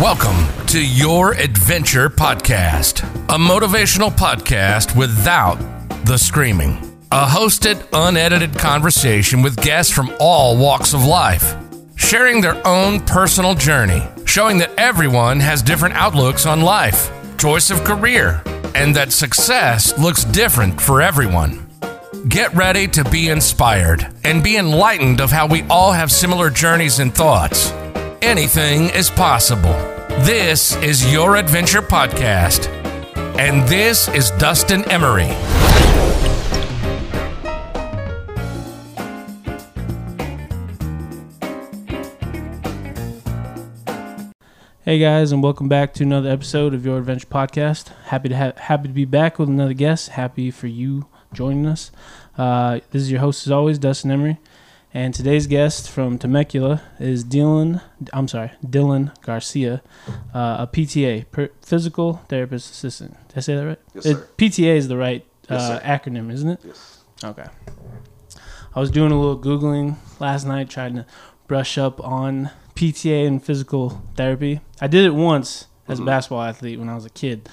Welcome to Your Adventure Podcast, a motivational podcast without the screaming. A hosted, unedited conversation with guests from all walks of life, sharing their own personal journey, showing that everyone has different outlooks on life, choice of career, and that success looks different for everyone. Get ready to be inspired and be enlightened of how we all have similar journeys and thoughts. Anything is possible. This is Your Adventure Podcast. And this is Dustin Emery. Hey guys, and welcome back to another episode of Your Adventure Podcast. Happy to have happy to be back with another guest. Happy for you joining us. Uh, this is your host, as always, Dustin Emery, and today's guest from Temecula is Dylan. I'm sorry, Dylan Garcia, uh, a PTA, per, physical therapist assistant. Did I say that right? Yes, It- sir. PTA is the right Yes, uh, sir. acronym, isn't it? Yes. Okay. I was doing a little googling last night, trying to brush up on PTA and physical therapy. I did it once as a Mhm. basketball athlete when I was a kid.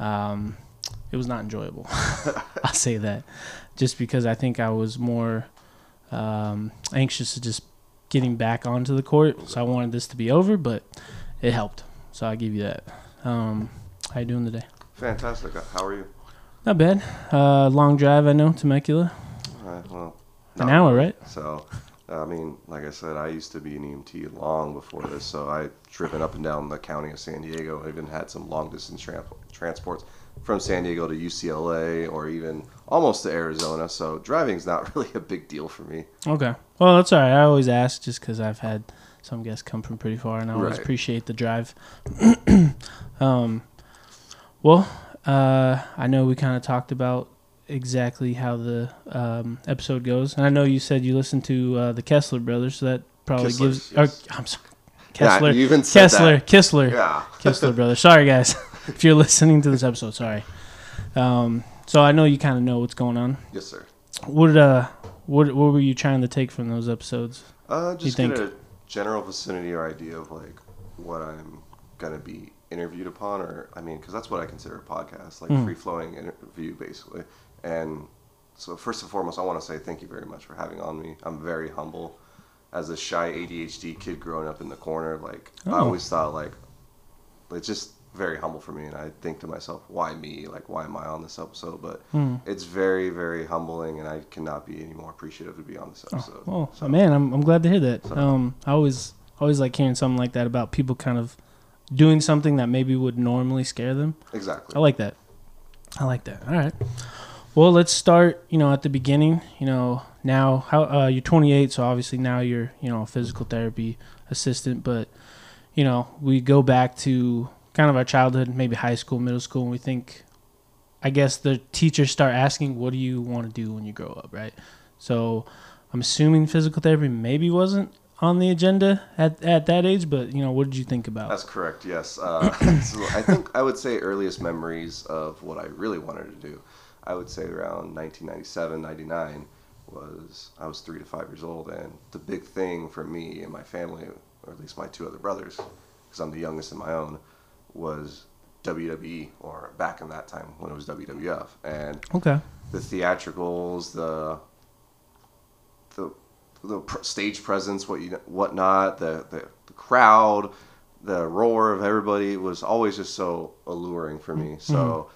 Um, it was not enjoyable. I'll say that, just because I think I was more um, anxious to just getting back onto the court. So I wanted this to be over, but it helped. So I give you that. Um, how you doing today? Fantastic. How are you? Not bad. Uh, long drive, I know, to Temecula. Uh, well, An hour, right? So, I mean, like I said, I used to be an EMT long before this, so I driven up and down the county of San Diego. I even had some long distance tran- transports from San Diego to UCLA or even almost to Arizona. So driving's not really a big deal for me. Okay. Well, that's all right. I always ask just because I've had some guests come from pretty far, and I always Right. appreciate the drive. um, well, uh, I know we kind of talked about exactly how the um, episode goes, and I know you said you listened to uh, the Kessler brothers, so that probably Kisslers, gives. yes. Or, I'm sorry, Yeah, Kessler. said Kessler. that. Kessler. Yeah. Kessler brothers. Sorry, guys, if you're listening to this episode. Sorry. Um, so I know you kind of know what's going on. Yes, sir. What uh, what what were you trying to take from those episodes? Uh, just get a general vicinity or idea of like what I'm gonna be interviewed upon, or I mean, because that's what I consider a podcast, like Mm. free flowing interview, basically. And so, first and foremost, I want to say thank you very much for having on me. I'm very humble. As a shy ADHD kid growing up in the corner, like I Oh. always thought, like it's just very humble for me, and I think to myself, why me? Like, why am I on this episode? But Hmm. it's very, very humbling, and I cannot be any more appreciative to be on this episode. Oh, So- man, I'm I'm glad to hear that. So- Um, I always always like hearing something like that about people kind of doing something that maybe would normally scare them. Exactly. I like that. I like that. All right. Well, let's start. You know, at the beginning. You know, now how uh, you're 28, so obviously now you're you know a physical therapy assistant. But you know, we go back to kind of our childhood, maybe high school, middle school, and we think. I guess the teachers start asking, "What do you want to do when you grow up?" Right. So, I'm assuming physical therapy maybe wasn't on the agenda at at that age. But you know, what did you think about? That's correct. Yes. Uh, so I think I would say earliest memories of what I really wanted to do. I would say around 1997, 99 was I was three to five years old, and the big thing for me and my family, or at least my two other brothers, because I'm the youngest in my own, was WWE, or back in that time when it was WWF, and okay. the theatricals, the the the pr- stage presence, what you whatnot, the, the the crowd, the roar of everybody was always just so alluring for me. Mm-hmm. So,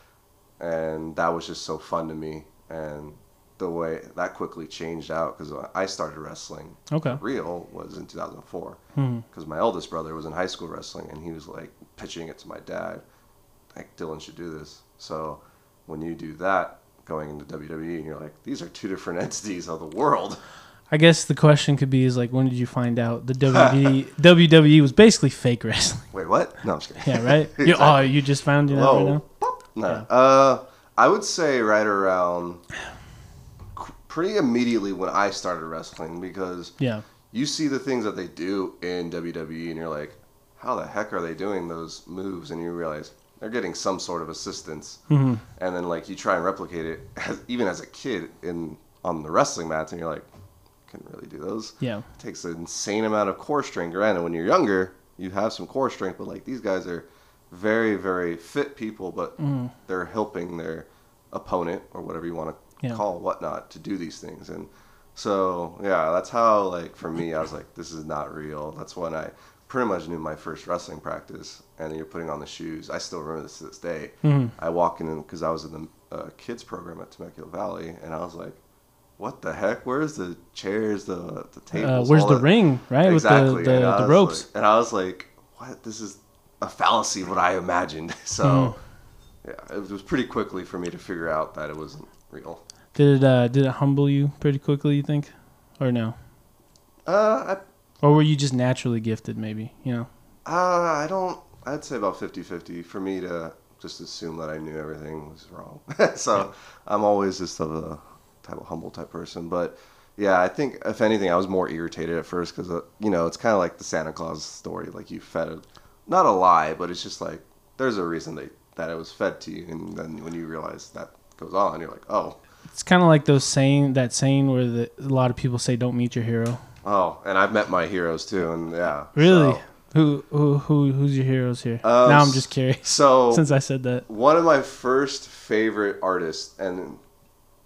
and that was just so fun to me, and the way that quickly changed out because I started wrestling Okay. real was in 2004 Hmm. because my eldest brother was in high school wrestling and he was like pitching it to my dad like dylan should do this so when you do that going into wwe and you're like these are two different entities of the world I guess the question could be is like, when did you find out the WWE WWE was basically fake wrestling? wait what no i'm just kidding Yeah, right. you, oh, you just found it out right now. no Yeah. uh i would say right around pretty immediately when i started wrestling because Yeah, you see the things that they do in WWE, and you're like, how the heck are they doing those moves? And you realize they're getting some sort of assistance, Mhm. and then like you try and replicate it, as, even as a kid in on the wrestling mats, and you're like, "Can't really do those. yeah, It takes an insane amount of core strength. Granted, when you're younger, you have some core strength, but like these guys are very, very fit people, but Mm. they're helping their opponent or whatever you want to Yeah. call whatnot to do these things. And so, yeah, that's how, like, for me, I was like, this is not real. That's when I pretty much knew my first wrestling practice. And you're putting on the shoes. I still remember this to this day. Mhm. I walk in because I was in the uh, kids program at Temecula Valley, and I was like, what the heck? Where's the chairs, the, the Uh, tables? where's the that? ring, right? Exactly. With the, the, the ropes. like- and I was like, what? This is a fallacy of what I imagined. So, Mhm. yeah, it was pretty quickly for me to figure out that it wasn't real. Did it uh, did it humble you pretty quickly? You think, or no? Uh, Or were you just naturally gifted? Maybe you know. I, uh, I don't, I'd say about 50 50 for me to just assume that I knew everything was wrong. so, I'm always just of a type of humble type person. But, yeah, I think if anything, I was more irritated at first because, uh, you know, it's kind of like the Santa Claus story. Like you fed it, not a lie, but it's just like there's a reason they, that it was fed to you. And then when you realize that goes on, you're like, oh, It's kind of like those saying that saying where the, a lot of people say, "Don't meet your hero." oh. And I've met my heroes too. And yeah. Really? so- Who who who who's your heroes here? Uh, now I'm just curious. So, Since I said that, one of my first favorite artists and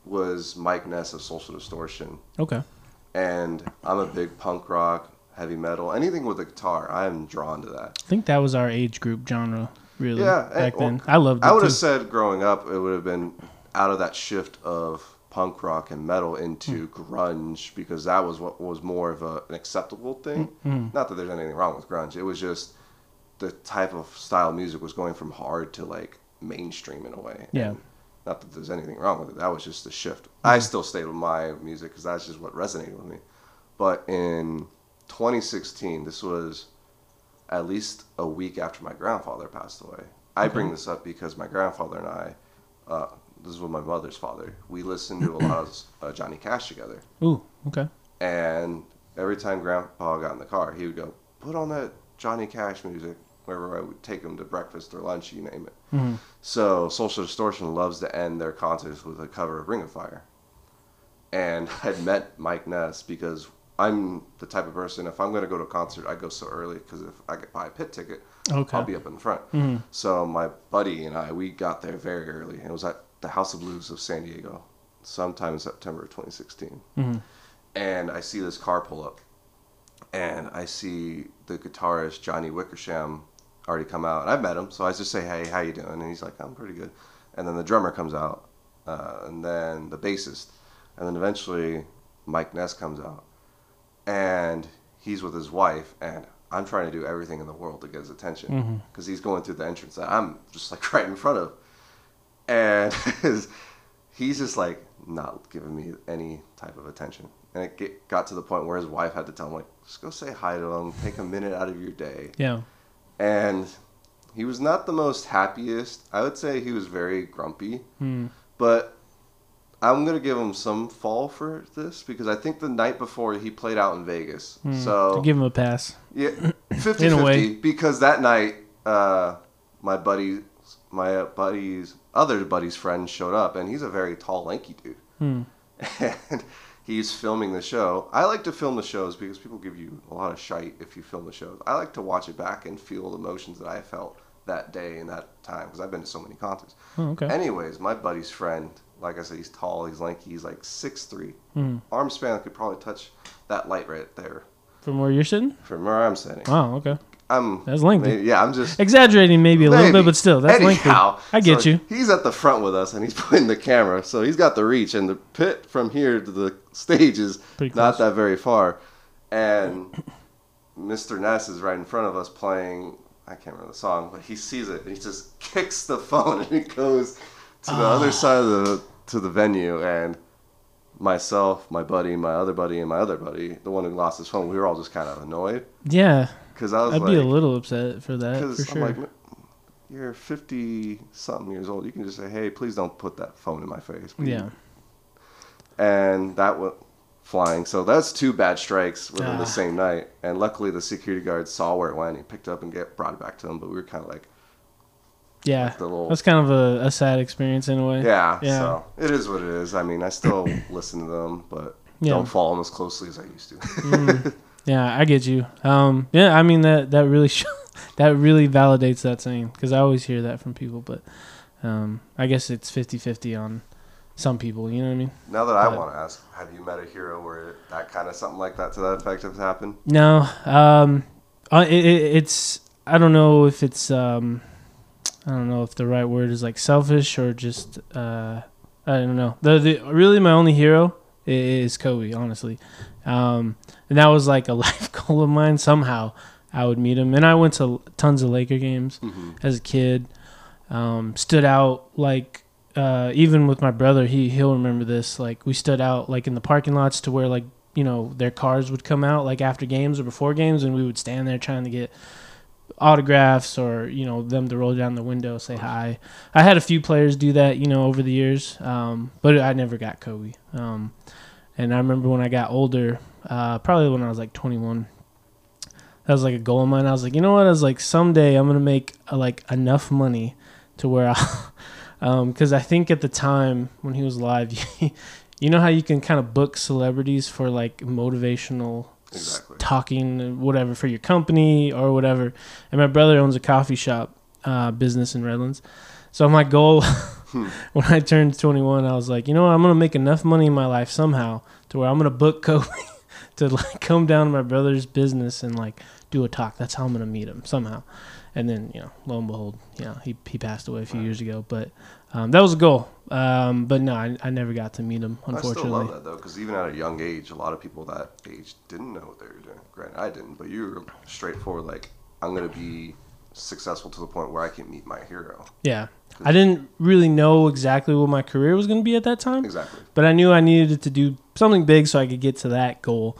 was Mike Ness of Social Distortion. okay. And I'm a big punk rock, heavy metal, anything with a guitar. I'm drawn to that. I think that was our age group genre, really. Yeah, back and- then. I loved it I would have said growing up, it would have been out of that shift of punk rock and metal into Hmm. grunge because that was what was more of a, an acceptable thing. Mm. Not that there's anything wrong with grunge. It was just the type of style of music was going from hard to like mainstream in a way. Yeah. And not that there's anything wrong with it. That was just the shift. Mm-hmm. I still stayed with my music because that's just what resonated with me. But in 2016, this was at least a week after my grandfather passed away. I bring this up because my grandfather and I, uh, this is with my mother's father, we listened to a lot of uh, Johnny Cash together. Ooh, okay. And every time Grandpa got in the car, he would go, "Put on that Johnny Cash music." Wherever I would take him to breakfast or lunch, you name it. hmm So Social Distortion loves to end their concerts with a cover of Ring of Fire. And I'd met Mike Ness because I'm the type of person if I'm going to go to a concert, I go so early because if I could buy a pit ticket, Okay. I'll be up in the front. Mhm. So my buddy and I, we got there very early. It was at the House of Blues of San Diego, sometime in September of 2016 hmm and I see this car pull up, and I see the guitarist Jonny Wickersham already come out. And I've met him, so I just say, "Hey, how you doing?" And he's like, "I'm pretty good." And then the drummer comes out, uh, and then the bassist, and then eventually Mike Ness comes out, and he's with his wife, and I'm trying to do everything in the world to get his attention because he's going through the entrance that I'm just like right in front of, and he's just like not giving me any type of attention. And it get, got to the point where his wife had to tell him like, just go say hi to him, take a minute out of your day. Yeah. And he was not the most happiest. I would say he was very grumpy, Mm. but I'm gonna give him some fall for this because I think the night before he played out in Vegas. Mm. So to give him a pass. yeah, 50 In a way. because that night, uh, my buddy, my buddy's other buddy's friend showed up, and he's a very tall, lanky dude, Hmm. and he's filming the show. I like to film the shows because people give you a lot of shite if you film the shows. I like to watch it back and feel the emotions that I felt that day and that time because I've been to so many concerts. Oh, okay. Anyways, my buddy's friend, like I said, he's tall, he's lanky, he's like six three, Mm. arm span could probably touch that light right there From where you're sitting? from where I'm sitting. Oh, Okay. I'm That's lengthy. maybe- yeah, I'm just Exaggerating maybe a little bit, but still, that's Anyhow, lengthy. I get so you. He's at the front with us, and he's putting the camera, so he's got the reach, and the pit from here to the stage is not that very far. And Mr. Ness is right in front of us playing. I can't remember the song, but he sees it and he just kicks the phone and it goes to the Ah. other side of the to the venue. And myself, my buddy, my other buddy, and my other buddy, the one who lost his phone, we were all just kind of annoyed Yeah. Because I was I'd like, be a little upset for that, because I'm sure. like, you're 50 something years old. You can just say, hey, please don't put that phone in my face. please." yeah. And that went flying. So that's two bad strikes within Ah. the same night. And luckily, the security guard saw where it went. He picked up and get brought it back to him. But we were kind of like, Yeah. little, That's kind of a, a sad experience in a way. yeah, Yeah. So it is what it is. I mean, I still listen to them, but Yeah. don't follow them as closely as I used to. Mm. Yeah, I get you. Um, yeah, I mean that that really sh- that really validates that saying because I always hear that from people, but um, I guess it's 50-50 on some people. You know what I mean? Now that I But- want to ask, have you met a hero where that kind of something like that to that effect has happened? No, um, it, it, it's I don't know if it's um, I don't know if the right word is like selfish or just uh, I don't know. The, the really my only hero is Kobe, honestly, um, and that was like a life goal of mine. Somehow I would meet him, and I went to tons of Laker games Mm-hmm. as a kid. Um, stood out like uh, even with my brother, he he'll remember this. Like we stood out like in the parking lots to where like you know their cars would come out like after games or before games, and we would stand there trying to get autographs or you know them to roll down the window say hi. I had a few players do that you know over the years, um, but I never got Kobe. Um, and I remember when I got older, uh, probably when I was like 21. That was like a goal of mine. I was like, you know what? I was like, someday I'm gonna make uh, like enough money to where I, because I think at the time when he was alive, you know how you can kind of book celebrities for like motivational Exactly. talking, whatever for your company or whatever. And my brother owns a coffee shop uh, business in Redlands, so my goal when I turned 21, I was like, you know what? I'm gonna make enough money in my life somehow to where I'm gonna book Kobe to like come down to my brother's business and like do a talk. That's how I'm gonna meet him somehow. And then you know, lo and behold, you know, he he passed away a few years ago. But um, that was a goal. Um, but no, I, I never got to meet him, Unfortunately, I still love that though, because even at a young age, a lot of people that age didn't know what they were doing. Granted, I didn't, but you were straightforward. Like, I'm gonna be successful to the point where I can meet my hero. Yeah, I didn't really know exactly what my career was gonna be at that time. Exactly. but I knew I needed to do something big so I could get to that goal.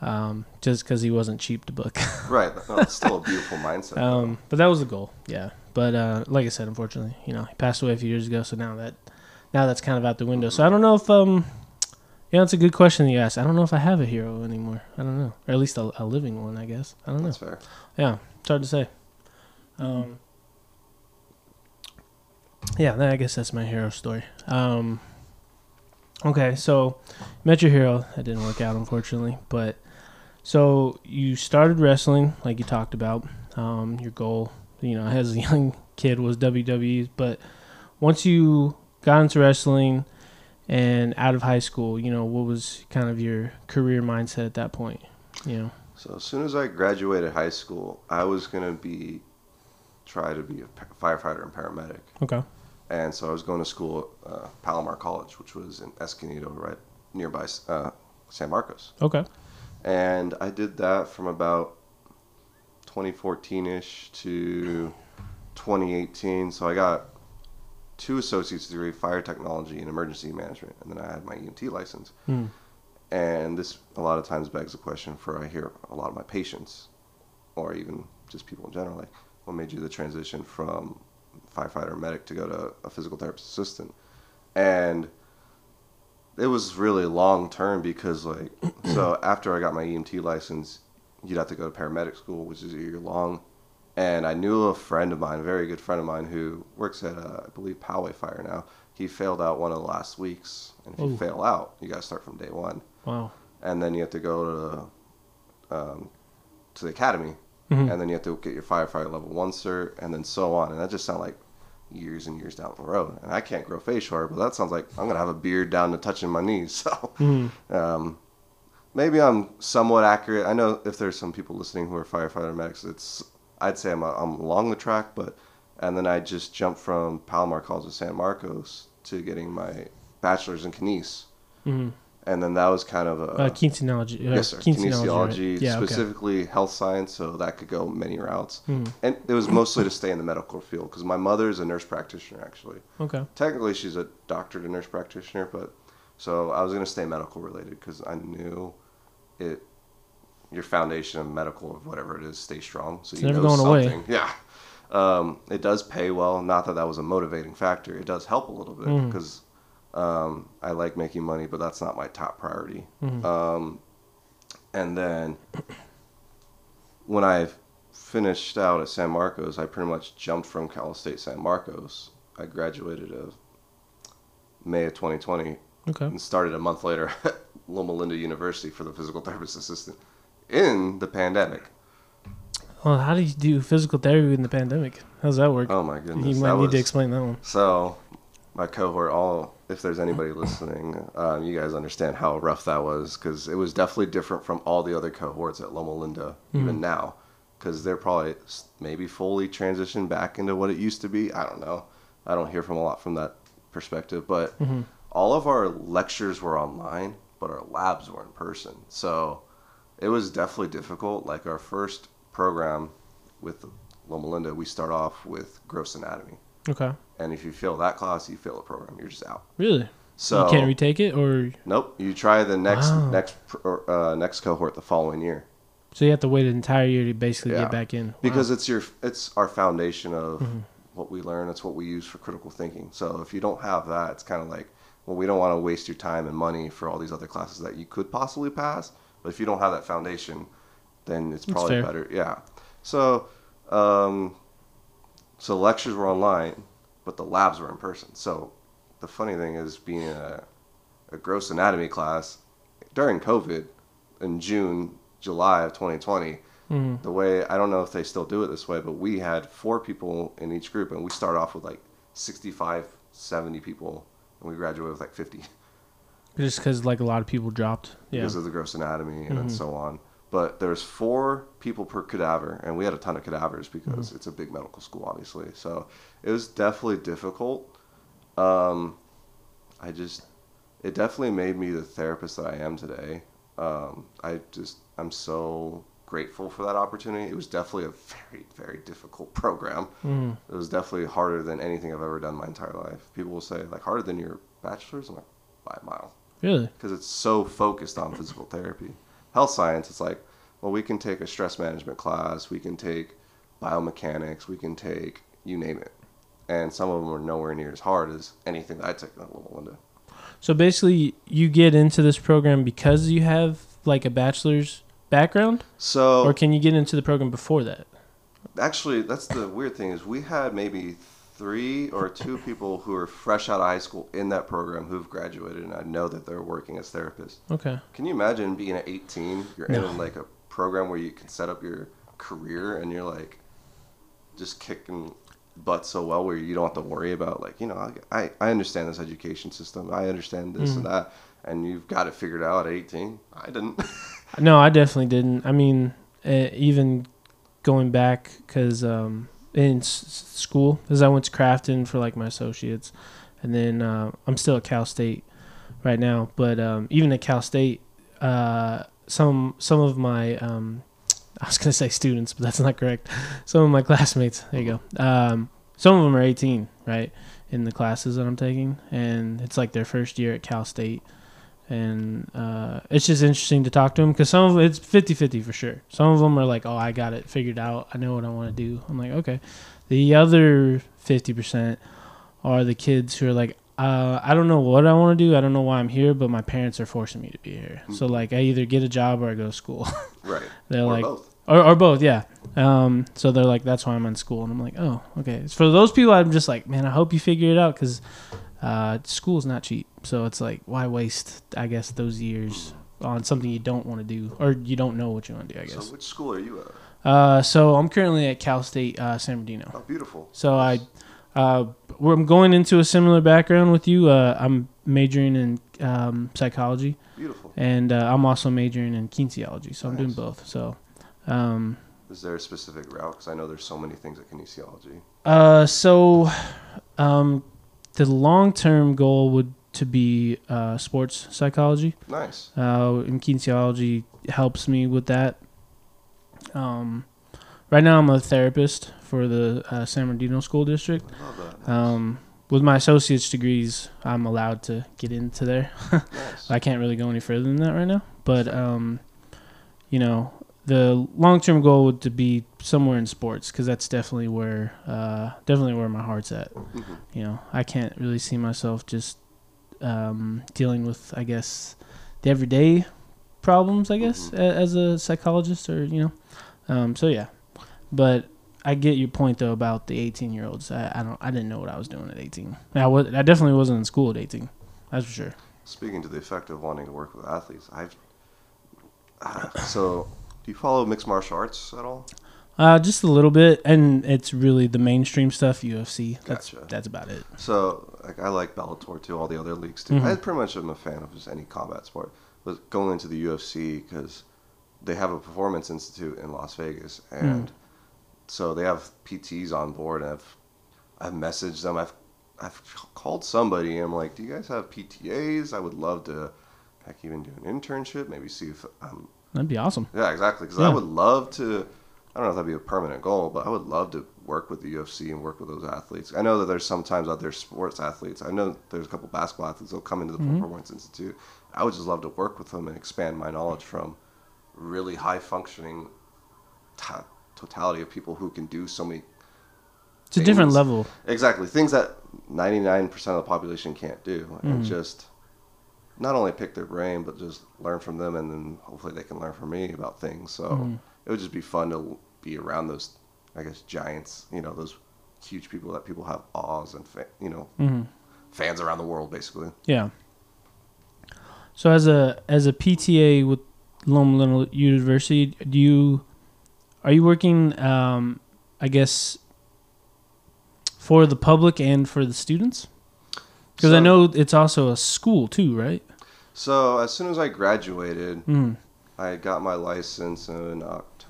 Um, just because he wasn't cheap to book. Right. No, it's still a beautiful mindset. um, but that was the goal. Yeah. But uh, like I said, unfortunately, you know, he passed away a few years ago. So now that now that's kind of out the window. So I don't know if um, yeah, it's a good question you asked. I don't know if I have a hero anymore. I don't know, or at least a, a living one. I guess I don't know. That's fair. Yeah, it's hard to say. Um, yeah, I guess that's my hero story. Um, okay, so met your hero. That didn't work out, unfortunately. But so you started wrestling, like you talked about. Um, your goal, you know, as a young kid was WWE. But once you got into wrestling and out of high school, you know, what was kind of your career mindset at that point? You know. So as soon as I graduated high school, I was gonna be try to be a firefighter and paramedic. Okay. And so I was going to school at uh, Palomar College, which was in Escondido, right nearby uh, San Marcos. Okay. And I did that from about 2014-ish to 2018. So I got two associate's degree, fire technology and emergency management, and then I had my EMT license. Hmm. And this a lot of times begs the question for I hear a lot of my patients, or even just people in general, like, what made you the transition from firefighter medic to go to a physical therapist assistant? And it was really long term because like so after I got my EMT license, you'd have to go to paramedic school, which is a year long. And I knew a friend of mine, a very good friend of mine, who works at uh, I believe Poway Fire now. He failed out one of the last weeks, and if you fail out, you got to start from day one Wow. and then you have to go to um, to the academy, Mhm. and then you have to get your firefighter level one cert, and then so on. And that just sounds like years and years down the road. And I can't grow facial hair, but that sounds like I'm gonna have a beard down to touching my knees. So Mhm. um, maybe I'm somewhat accurate. I know if there's some people listening who are firefighter medics, it's I'd say I'm, I'm along the track, but and then I just jumped from Palomar College of San Marcos to getting my bachelor's in kines, Mhm. And then that was kind of a Uh, kinesiology. uh, Yes, sir. kinesiology, Kinesiology, right? Yeah, okay. specifically health science, so that could go many routes. Mhm. And it was mostly to stay in the medical field because my mother is a nurse practitioner, actually. Okay. Technically, she's a doctor to nurse practitioner, but so I was going to stay medical related because I knew it. Your foundation of medical, of whatever it is, stay strong. So It's you never know going away. Yeah. Um, it does pay well. Not that that was a motivating factor. It does help a little bit because um, I like making money, but that's not my top priority. Mhm. Um, and then when I finished out at San Marcos, I pretty much jumped from Cal State San Marcos. I graduated of May of 2020 Okay. and started a month later at Loma Linda University for the physical therapist assistant. in the pandemic. Well, how do you do physical therapy in the pandemic? How does that work? Oh my goodness, you that might need to explain that one. So, my cohort, all if there's anybody listening, um, you guys understand how rough that was because it was definitely different from all the other cohorts at Loma Linda, even now, because they're probably maybe fully transitioned back into what it used to be. I don't know. I don't hear from a lot from that perspective, but all of our lectures were online, but our labs were in person. So it was definitely difficult. Like our first program with Loma Linda, we start off with gross anatomy. Okay. And if you fail that class, you fail the program. You're just out. Really? So you can't retake it, or nope. You try the next Wow. next uh, next cohort the following year so you have to wait an entire year to basically Yeah. get back in. Wow. because it's your it's our foundation of Mm-hmm. what we learn. It's what we use for critical thinking. So if you don't have that, it's kind of like well, we don't want to waste your time and money for all these other classes that you could possibly pass. But if you don't have that foundation, then it's probably better. Yeah. So um, so lectures were online, but the labs were in person. So the funny thing is being a, a gross anatomy class during COVID in June, July of 2020. Mhm. The way I don't know if they still do it this way, but we had four people in each group, and we start off with like 65, 70 people, and we graduated with like 50 just because like a lot of people dropped. Yeah. because of the gross anatomy and Mhm. so on. But there's four people per cadaver, and we had a ton of cadavers because Mm-hmm. it's a big medical school, obviously. So it was definitely difficult. Um, I just, it definitely made me the therapist that I am today. Um, I just, I'm so grateful for that opportunity. It was definitely a very, very difficult program. Mhm. It was definitely harder than anything I've ever done my entire life. People will say, like, harder than your bachelor's? I'm like, by a mile Really? because it's so focused on physical therapy. Health science, it's like, well, we can take a stress management class, we can take biomechanics, we can take you name it, and some of them are nowhere near as hard as anything that I took at Loma Linda. So basically, you get into this program because you have like a bachelor's background, So or can you get into the program before that? actually, that's the weird thing is we had maybe three or two people who are fresh out of high school in that program who've graduated, and I know that they're working as therapists. Okay. Can you imagine being at 18? You're No. in like a program where you can set up your career and you're like just kicking butt so well where you don't have to worry about like, you know, I, I understand this education system. I understand this and that. And you've got it figured out at 18. I didn't. No, I definitely didn't. I mean, uh, even going back because um, in s- school, because I went to Crafton for like my associates, and then uh, I'm still at Cal State right now. But um, even at Cal State, uh, some some of my um, I was gonna say students, but that's not correct. Some of my classmates. There you go. Um, some of them are 18, right, in the classes that I'm taking, and it's like their first year at Cal State and uh, it's just interesting to talk to them because some of it's 50-50 for sure. Some of them are like oh i got it figured out. I know what i want to do. I'm like okay. The other 50% are the kids who are like uh, i don't know what i want to do. I don't know why i'm here but my parents are forcing me to be here. So like i either get a job or i go to school. Right. they're or like both. or, or both yeah. Um, so they're like that's why i'm in school. And i'm like oh okay. For those people i'm just like man i hope you figure it out because uh, school's not cheap so it's like why waste i guess those years on something you don't want to do or you don't know what you want to do i guess. So which school are you at? uh, so i'm currently at cal state uh, san bernardino Oh, beautiful. so I, uh, I'm going into a similar background with you uh, i'm majoring in um, psychology Beautiful. and uh, i'm also majoring in kinesiology so i'm doing both so um, Is there a specific route? Because I know there's so many things at kinesiology. Uh, so, um, the long term goal would to be uh, sports psychology. Nice. Uh, and kinesiology helps me with that. Um, right now I'm a therapist for the uh, San Bernardino School District. That. Um, with my associate's degrees, I'm allowed to get into there. nice. I can't really go any further than that right now. But um, you know, the long term goal would to be somewhere in sports because that's definitely where uh, definitely where my heart's at. Mhm. You know, I can't really see myself just um, dealing with, I guess, the everyday problems. I guess Mhm. as a psychologist, or you know, um, so yeah. But I get your point though about the 18 year olds. I, I don't. I didn't know what I was doing at 18. I was. I definitely wasn't in school at 18. That's for sure. Speaking to the effect of wanting to work with athletes, I've uh, so Do you follow mixed martial arts at all? Uh, just a little bit, and it's really the mainstream stuff. UFC. That's Gotcha. that's about it. So like, I like Bellator too, all the other leagues too. Mhm. I pretty much am a fan of just any combat sport. But going into the UFC because they have a performance institute in Las Vegas, and so they have PTs on board, and I've I've messaged them. I've I've called somebody, and I'm like, "Do you guys have PTAs? I would love to, heck, even do an internship. Maybe see if um That'd be awesome. yeah, exactly. Because Yeah. I would love to. I don't know if that'd be a permanent goal, but I would love to work with the UFC and work with those athletes. I know that there's sometimes out there sports athletes. I know there's a couple basketball athletes that'll come into the Mhm. Performance Institute. I would just love to work with them and expand my knowledge from really high functioning to- totality of people who can do so many It's a different level. exactly things that 99% of the population can't do, and Mhm. just not only pick their brain but just learn from them, and then hopefully they can learn from me about things. So Mhm. It would just be fun to be around those, I guess, giants. You know, those huge people that people have awes and fa- you know hmm fans around the world, basically. Yeah. So as a as a PTA with Loma Linda University, do you are you working? Um, I guess for the public and for the students, because I know it's also a school too, right? So as soon as I graduated, Mm. I got my license in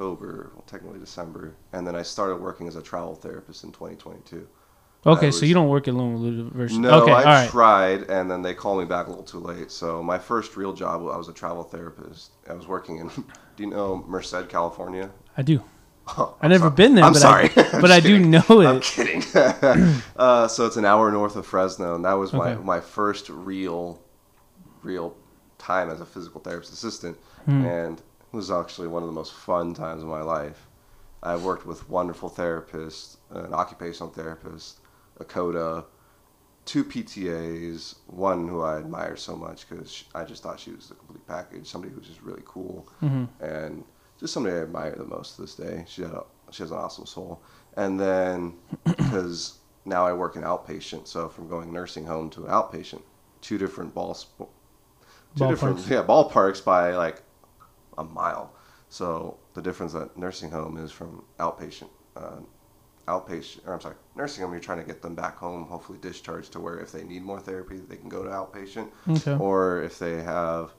October, well, technically December, and then I started working as a travel therapist in 2022. Okay, I so you don't work at Loma University. No, okay, I right. tried, and then they called me back a little too late. So my first real job, I was a travel therapist. I was working in, do you know Merced, California? I do. Oh, I've never sorry. been there, I'm but sorry, I, I'm but I just do kidding. know I'm it. kidding. uh, so it's an hour north of Fresno, and that was my, Okay. my first real, real time as a physical therapist assistant, Hmm. and was actually one of the most fun times of my life. I worked with wonderful therapists, an occupational therapist, a CODA, two PTAs, one who I admire so much because I just thought she was the complete package, somebody who was just really cool Mhm. and just somebody I admire the most to this day. She had a, she has an awesome soul. And then because now I work in outpatient, so from going nursing home to outpatient, two different ball sp- two different yeah ballparks by like a mile. So the difference at nursing home is from outpatient. Uh, outpatient, or I'm sorry, nursing home. You're trying to get them back home, hopefully discharged to where if they need more therapy, they can go to outpatient Okay. or if they have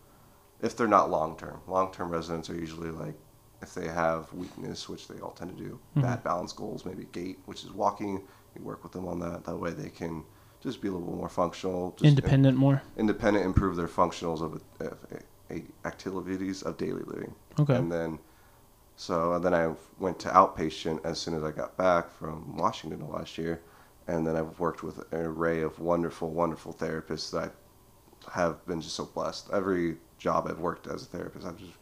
if they're not long term long term residents are usually like if they have weakness which they all tend to do Mhm. bad balance goals maybe gait which is walking you work with them on that that way they can just be a little more functional just Independent more. independent improve their functionals of, of a, a activities of daily living Okay. and then so and then I went to outpatient as soon as I got back from Washington last year, and then I've worked with an array of wonderful, wonderful therapists that I have been just so blessed. Every job I've worked as a therapist, I've just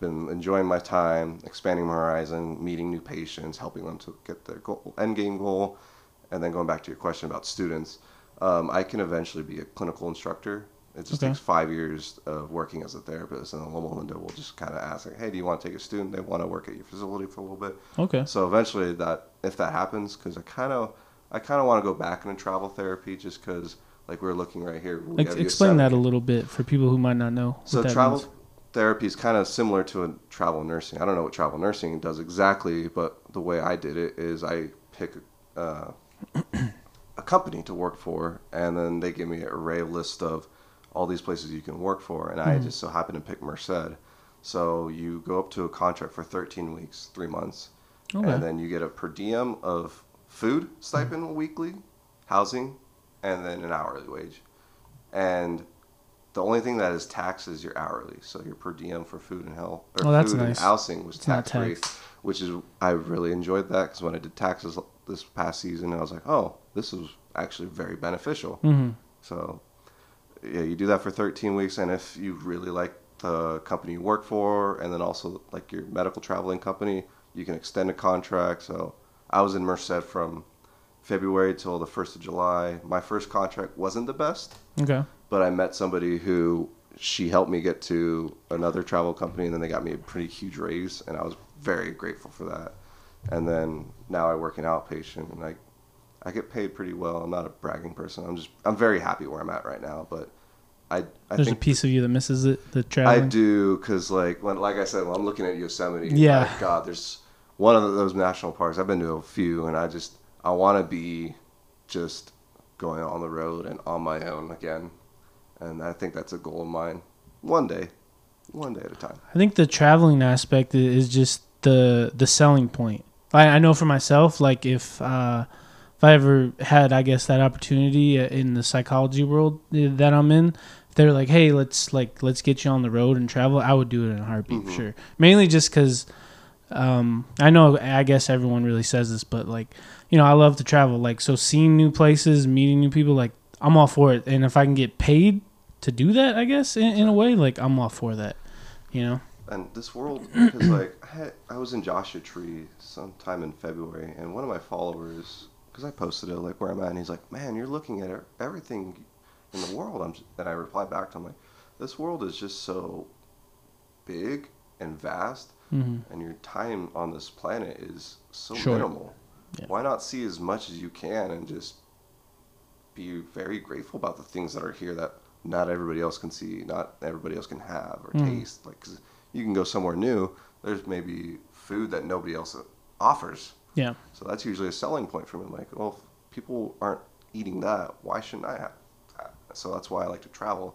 been enjoying my time, expanding my horizon, meeting new patients, helping them to get their goal, end game goal, and then going back to your question about students, um, I can eventually be a clinical instructor. It just Okay. takes five years of working as a therapist, and then Loma Linda will just kind of ask, like, "Hey, do you want to take a student? They want to work at your facility for a little bit." Okay. So eventually, that if that happens, because I kind of, I kind of want to go back into travel therapy, just because, like we're looking right here. we Ex- explain that a little bit for people who might not know. what so travel means. therapy is kind of similar to a travel nursing. I don't know what travel nursing does exactly, but the way I did it is I pick uh, a company to work for, and then they give me an array list of all these places you can work for, and I Mhm. just so happened to pick Merced. So you go up to a contract for 13 weeks, three months, Okay. and then you get a per diem of food stipend weekly, housing, and then an hourly wage. And the only thing that is taxed is your hourly. So your per diem for food and health or Oh, food nice. and housing was tax free, which is I really enjoyed that because when I did taxes this past season, I was like, oh, this is actually very beneficial. hmm So, yeah, you do that for 13 weeks, and if you really like the company you work for, and then also like your medical traveling company, you can extend a contract. So, I was in Merced from February till the 1st of July. My first contract wasn't the best, Okay. but I met somebody who she helped me get to another travel company, and then they got me a pretty huge raise, and I was very grateful for that. And then now I work in outpatient, and I I get paid pretty well. I'm not a bragging person. I'm just I'm very happy where I'm at right now, but I I There's a piece of you that misses it. The track. I do because like when like I said, when I'm looking at Yosemite, Yeah. like, God, there's one of those national parks. I've been to a few, and I just I want to be just going on the road and on my own again, and I think that's a goal of mine. One day, one day at a time. I think the traveling aspect is just the the selling point. I, I know for myself, like if uh, if I ever had, I guess, that opportunity uh, in the psychology world uh, that I'm in, if they're like, "Hey, let's like let's get you on the road and travel," I would do it in a heartbeat for Mhm. sure. Mainly just because um, I know, I guess everyone really says this, but like you know, I love to travel. Like so, seeing new places, meeting new people, like I'm all for it. And if I can get paid to do that, I guess in, in a way, like I'm all for that. You know. And this world, because like I, had, I was in Joshua Tree sometime in February, and one of my followers, because I posted it like where I'm at, and he's like, "Man, you're looking at everything in the world." I'm, and I replied back to him like, "This world is just so big and vast, hmm and your time on this planet is so minimal. Yeah. Why not see as much as you can and just be very grateful about the things that are here that not everybody else can see, not everybody else can have or Mm. taste. Like, 'cause you can go somewhere new. There's maybe food that nobody else offers. Yeah. So that's usually a selling point for me. Like, well, if people aren't eating that, why shouldn't I have that? So that's why I like to travel.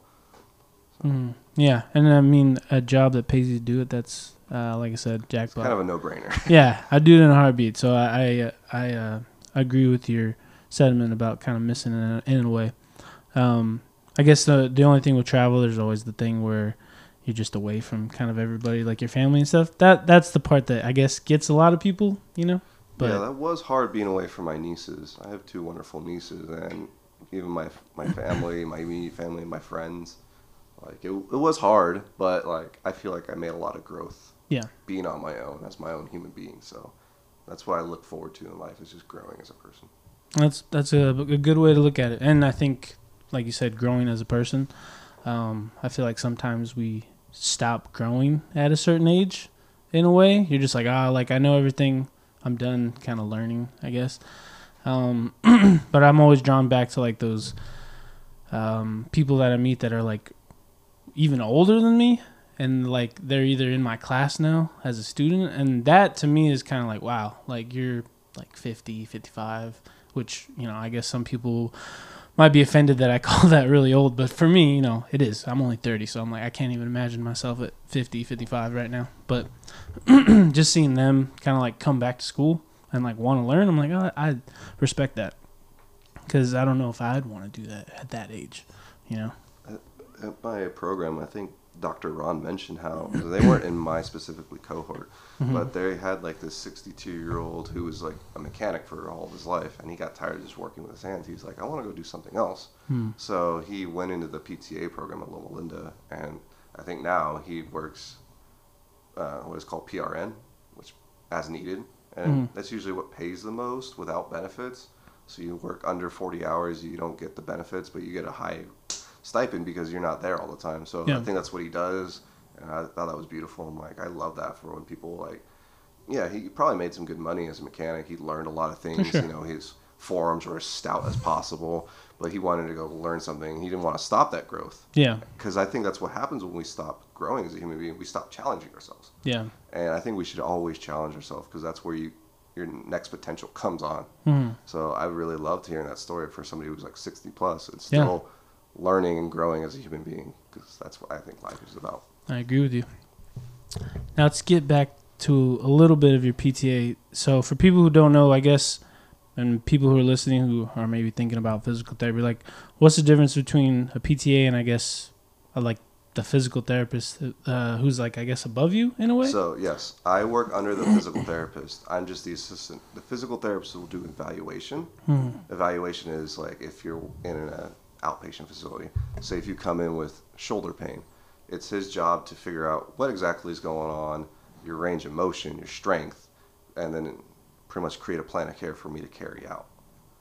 Mm, yeah, and I mean a job that pays you to do it. That's uh, like I said, jackpot. Kind of a no-brainer. yeah, I do it in a heartbeat. So I I, uh, I uh, agree with your sentiment about kind of missing it in a way. Um, I guess the the only thing with travel, there's always the thing where you're just away from kind of everybody, like your family and stuff. That that's the part that I guess gets a lot of people. You know, but yeah, that was hard being away from my nieces. I have two wonderful nieces, and even my my family, my immediate family, and my friends. Like it, it was hard, but like I feel like I made a lot of growth. Yeah. Being on my own as my own human being, so that's what I look forward to in life is just growing as a person. That's that's a, a good way to look at it, and I think, like you said, growing as a person. Um, I feel like sometimes we stop growing at a certain age. In a way, you're just like, ah, like I know everything. I'm done, kind of learning, I guess. Um, but I'm always drawn back to like those um, people that I meet that are like even older than me, and like they're either in my class now as a student, and that to me is kind of like, wow, like you're like 50, 55 which you know I guess some people might be offended that I call that really old, but for me, you know, it is. I'm only 30, so I'm like I can't even imagine myself at 50, 55 right now. But just seeing them kind of like come back to school and like want to learn, I'm like, oh, I respect that because I don't know if I'd want to do that at that age, you know. Uh, uh, at my program, I think Dr. Ron mentioned how they weren't in my specifically cohort, Mhm. but they had like this 62 year old who was like a mechanic for all of his life, and he got tired of just working with his hands. He's like, I want to go do something else. Hmm. So he went into the PTA program at Loma Linda, and I think now he works uh, what is called PRN, which as needed, and Mhm. that's usually what pays the most without benefits. So you work under 40 hours, you don't get the benefits, but you get a high stipend because you're not there all the time. So Yeah. I think that's what he does, and I thought that was beautiful. I'm like, I love that for when people like, yeah, he probably made some good money as a mechanic. He learned a lot of things. sure. You know, his forearms were as stout as possible, but he wanted to go learn something. He didn't want to stop that growth Yeah, because I think that's what happens when we stop growing as a human being. We stop challenging ourselves, yeah. and I think we should always challenge ourselves because that's where you your next potential comes on. Hmm. So I really loved hearing that story for somebody who's like 60 plus and Yeah. Learning and growing as a human being because that's what I think life is about. I agree with you. Now let's get back to a little bit of your PTA. So for people who don't know, I guess, and people who are listening who are maybe thinking about physical therapy, like, what's the difference between a PTA and I guess, uh, like the physical therapist uh, who's like I guess above you in a way? So yes, I work under the physical therapist. I'm just the assistant. The physical therapist will do evaluation. Hmm. Evaluation is like if you're in an outpatient facility. Say if you come in with shoulder pain, it's his job to figure out what exactly is going on, your range of motion, your strength, and then pretty much create a plan of care for me to carry out.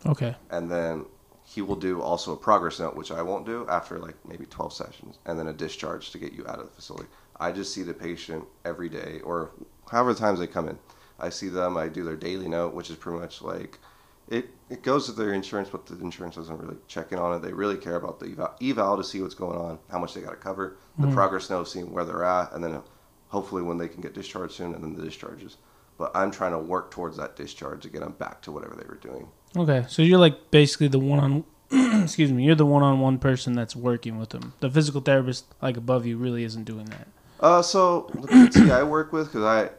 Okay. and then he will do also a progress note, which I won't do after like maybe 12 sessions, and then a discharge to get you out of the facility. I just see the patient every day, or however times they come in. I see them. I do their daily note, which is pretty much like it it goes with their insurance, but the insurance doesn't really check in on it. They really care about the eval, eval to see what's going on, how much they got to cover, the Mhm. progress note, seeing where they're at, and then hopefully when they can get discharged soon, and then the discharges. But I'm trying to work towards that discharge to get them back to whatever they were doing. Okay, so you're like basically the one on, excuse me, you're the one on one person that's working with them. The physical therapist like above you really isn't doing that. Uh, so the PT I work with, because I,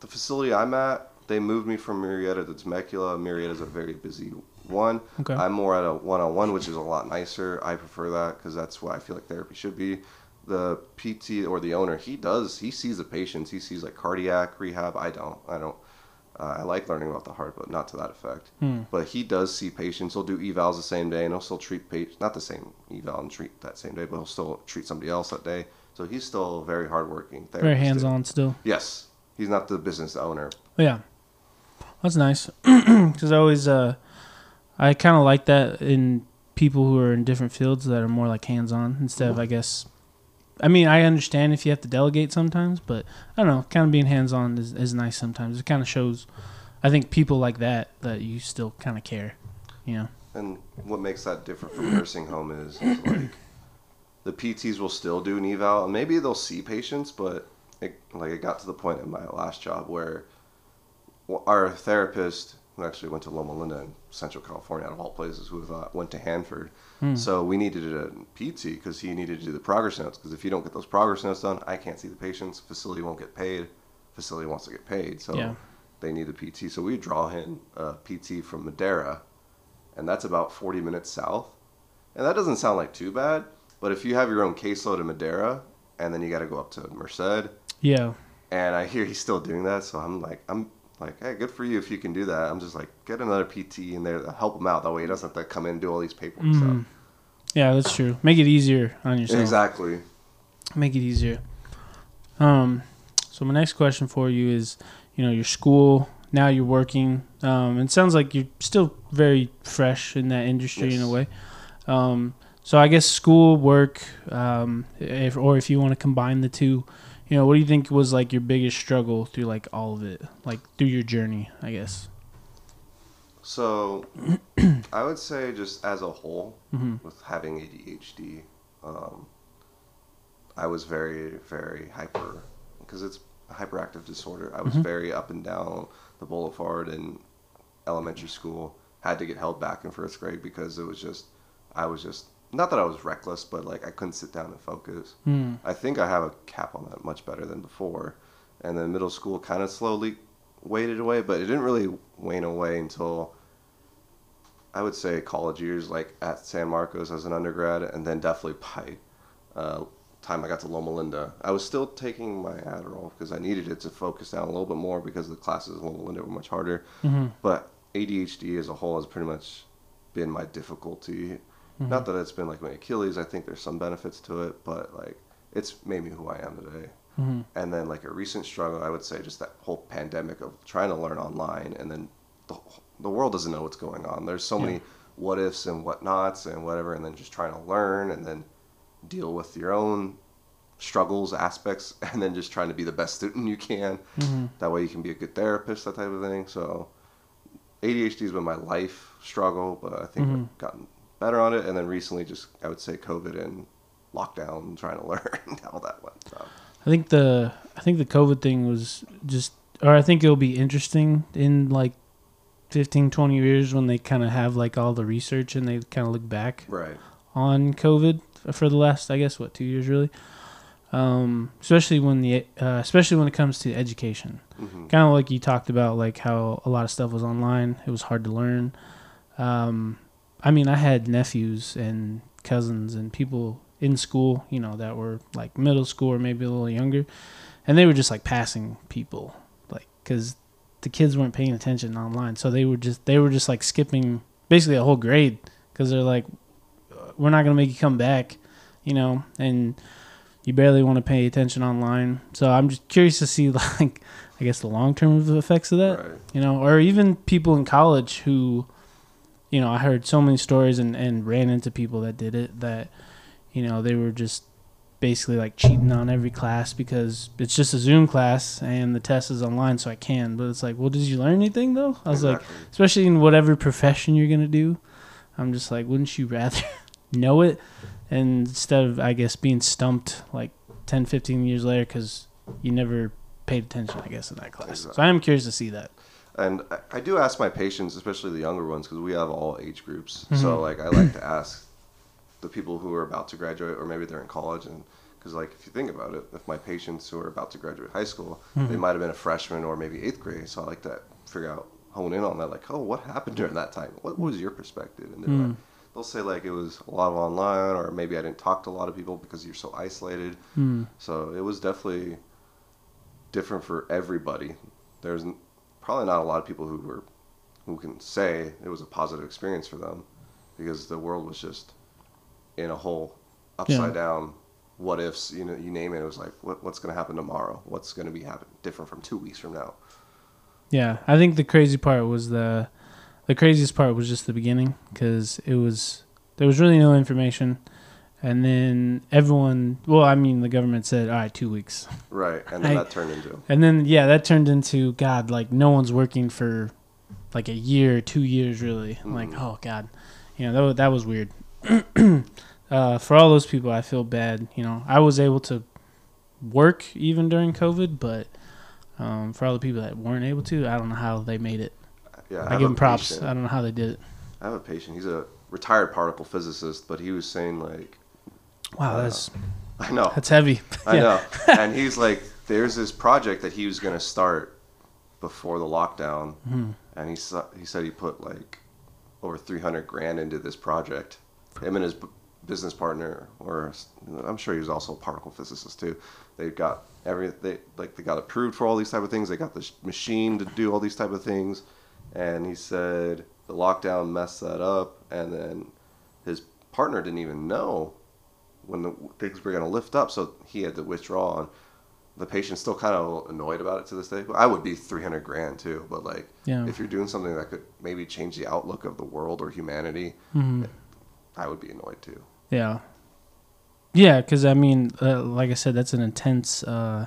the facility I'm at, they moved me from Marietta to Temecula. Marietta is a very busy one. Okay. I'm more at a one-on-one, which is a lot nicer. I prefer that because that's what I feel like therapy should be. The PT or the owner, he does, he sees the patients. He sees like cardiac rehab. I don't. I don't. Uh, I like learning about the heart, but not to that effect. Hmm. But he does see patients. He'll do evals the same day, and he'll still treat patients. Not the same eval and treat that same day, but he'll still treat somebody else that day. So he's still very hardworking. Very hands on still. Yes, he's not the business owner. Yeah, that's nice. Because I always, uh, I kind of like that in people who are in different fields that are more like hands on instead of, I guess. I mean, I understand if you have to delegate sometimes, but I don't know. Kind of being hands on is, is nice sometimes. It kind of shows, I think, people like that that you still kind of care. You know. And what makes that different from nursing home is, is like the PTs will still do an eval, and maybe they'll see patients, but it, like it got to the point in my last job where our therapist, who actually went to Loma Linda in Central California, out of all places, who uh, went to Hanford. Hmm. So we needed a PT because he needed to do the progress notes. Because if you don't get those progress notes done, I can't see the patients. Facility won't get paid. Facility wants to get paid. So Yeah. they need a PT. So we draw in a PT from Madera, and that's about 40 minutes south. And that doesn't sound like too bad, but if you have your own caseload in Madera, and then you got to go up to Merced, Yeah. and I hear he's still doing that, so I'm like, I'm like, hey, good for you if you can do that. I'm just like, get another PT in there to help him out. That way he doesn't have to come in and do all these paperwork Mhm. stuff. Yeah, that's true. Make it easier on yourself. Exactly. make it easier. Um, so my next question for you is, you know, your school now you're working. Um, it sounds like you're still very fresh in that industry in a way. Um, so I guess school, work, um, if, or if you want to combine the two, you know, what do you think was like your biggest struggle through like all of it, like through your journey? I guess. So I would say just as a whole, hmm with having ADHD, um, I was very, very hyper because it's a hyperactive disorder. I was Mhm. very up and down the boulevard in elementary school. Had to get held back in first grade because it was just, I was just not that I was reckless, but like I couldn't sit down and focus. Mm. I think I have a cap on that much better than before. And then middle school kind of slowly waded away, but it didn't really wane away until I would say college years, like at San Marcos as an undergrad, and then definitely by uh, time I got to Loma Linda. I was still taking my Adderall because I needed it to focus down a little bit more because the classes at Loma Linda were much harder. hmm But ADHD as a whole has pretty much been my difficulty. Mm-hmm. Not that it's been like my Achilles. I think there's some benefits to it, but like it's made me who I am today. hmm And then like a recent struggle, I would say just that whole pandemic of trying to learn online, and then the, the world doesn't know what's going on. There's so Yeah. many what ifs and whatnots and whatever, and then just trying to learn and then deal with your own struggles, aspects, and then just trying to be the best student you can. hmm That way you can be a good therapist, that type of thing. So ADHD has been my life struggle, but I think Mhm. I've gotten better on it. And then recently, just I would say COVID and lockdown, trying to learn how that went. So. I think the I think the COVID thing was just, or I think it'll be interesting in like 15, 20 years when they kind of have like all the research and they kind of look back Right. on COVID for the last, I guess, what two years really. Um, especially when the uh, especially when it comes to education, hmm kind of like you talked about, like how a lot of stuff was online. It was hard to learn. Um, I mean, I had nephews and cousins and people in school, you know, that were like middle school or maybe a little younger, and they were just like passing people, like because the kids weren't paying attention online, so they were just they were just like skipping basically a whole grade because they're like, "Uh, we're not gonna make you come back, you know, and you barely want to pay attention online. So I'm just curious to see like I guess the long term effects of that Right. you know, or even people in college who, you know, I heard so many stories and, and ran into people that did it that, you know, they were just basically like cheating on every class because it's just a Zoom class and the test is online, so I can. But it's like, well, did you learn anything though? I was like, especially in whatever profession you're gonna do, I'm just like, wouldn't you rather know it and instead of I guess being stumped like 10, 15 years later because you never paid attention, I guess, in that class. So I am curious to see that. And I, I do ask my patients, especially the younger ones, because we have all age groups. Mhm. So like I like to ask the people who are about to graduate, or maybe they're in college, and because like if you think about it, if my patients who are about to graduate high school, they Mhm. might have been a freshman or maybe eighth grade. So I like to figure out, hone in on that, like, oh, what happened during that time? What was your perspective? And they're Mm. like, they'll say like it was a lot of online, or maybe I didn't talk to a lot of people because you're so isolated. Hmm. So it was definitely different for everybody. There's probably not a lot of people who were who can say it was a positive experience for them because the world was just in a whole upside down. What ifs you know you name it it was like what, what's going to happen tomorrow? What's going to be happen different from two weeks from now? Yeah, I think the crazy part was the the craziest part was just the beginning because it was there was really no information, and then everyone. Well, I mean, the government said, "All right, two weeks," right and then I- that turned into and then yeah, that turned into God, like no one's working for like a year, two years, really. I'm like, Mhm. oh God, you know that that was weird. uh, for all those people, I feel bad. You know, I was able to work even during COVID, but um, for all the people that weren't able to, I don't know how they made it. yeah I, have give them props. patient- I don't know how they did it. I have a patient he's a retired particle physicist but he was saying like Wow, that's i know that's heavy. I Yeah. know. And he's like, there's this project that he was going to start before the lockdown. Mhm. And he, sa- he said he put like over 300 grand into this project. Him and his b- business partner, or I'm sure he was also a particle physicist too. They got every, they, like they got approved for all these type of things. They got the machine to do all these type of things. And he said the lockdown messed that up. And then his partner didn't even know when the things were going to lift up, so he had to withdraw. And the patient's still kind of annoyed about it to this day. I would be 300 grand too, but like Yeah. if you're doing something that could maybe change the outlook of the world or humanity, Mhm. I would be annoyed too. Yeah. Yeah, because I mean, uh, like I said, that's an intense uh,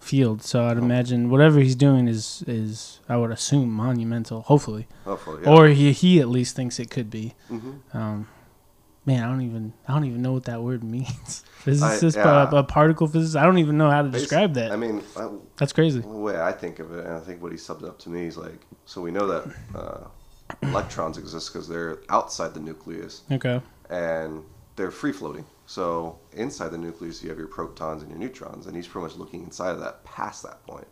field. So I'd Oh. imagine whatever he's doing is is I would assume monumental. Hopefully, Hopefully, yeah. or he he at least thinks it could be. hmm Um, man, I don't even I don't even know what that word means. Physicist, yeah. a, a particle physicist. I don't even know how to describe that. I mean, I, That's crazy. the way I think of it, and I think what he summed up to me is like, so we know that uh, electrons exist because they're outside the nucleus. Okay. and they're free floating. So inside the nucleus, you have your protons and your neutrons, and he's pretty much looking inside of that past that point.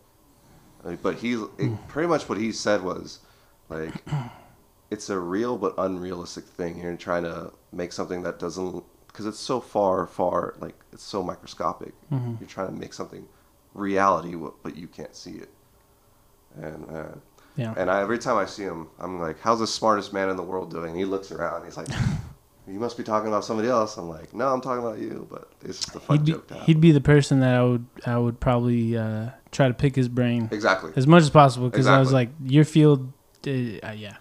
I mean, But he's it, pretty much what he said was like, it's a real but unrealistic thing. You're trying to make something that doesn't, because it's so far, far, like it's so microscopic. Mhm. You're trying to make something reality, but you can't see it. And uh, Yeah. and I, every time I see him, I'm like, "How's the smartest man in the world doing?" And he looks around. He's like, "You must be talking about somebody else." I'm like, "No, I'm talking about you." But it's just a fun He'd be joke he'd be the person that I would I would probably uh, try to pick his brain exactly. as much as possible because I was like, your field, uh, uh, yeah,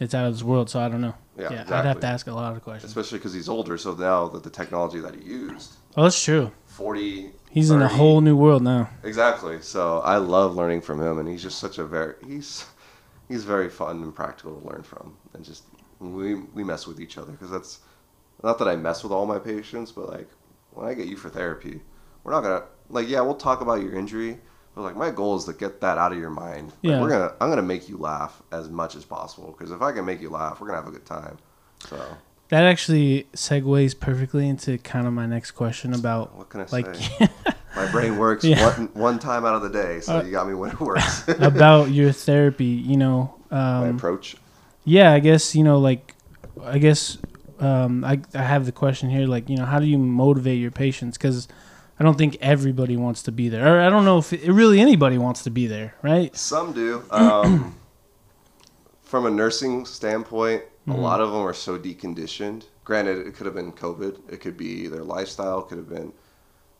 it's out of this world. So I don't know. Yeah, I'd have to ask a lot of questions. Especially because he's older, so now that the technology that he used, Oh, that's true. 40, He's in a whole new world now. Exactly. So I love learning from him, and he's just such a very he's he's very fun and practical to learn from, and just we we mess with each other because that's not that I mess with all my patients, but like when I get you for therapy, we're not gonna like yeah we'll talk about your injury, like my goal is to get that out of your mind. Like, Yeah. we're gonna I'm gonna make you laugh as much as possible because if I can make you laugh, we're gonna have a good time. So That actually segues perfectly into kind of my next question about what can I like say? My brain works Yeah. one one time out of the day, so Uh, you got me when it works. about your therapy. You know, my um, approach. yeah, I guess you know, like, I guess um, I I have the question here, like, you know, how do you motivate your patients? Because I don't think everybody wants to be there, or I don't know if it, really anybody wants to be there, right? Some do. Um, from a nursing standpoint, a Mhm. lot of them are so deconditioned. Granted, it could have been COVID. It could be their lifestyle. Could have been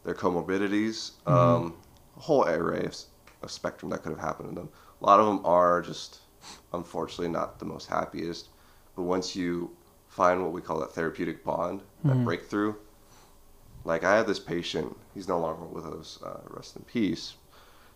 their comorbidities. Um, a whole array of, of spectrum that could have happened to them. A lot of them are just, unfortunately, not the most happiest. But once you find what we call that therapeutic bond, that Mhm. breakthrough, like I had this patient. He's no longer with us. Uh, rest in peace.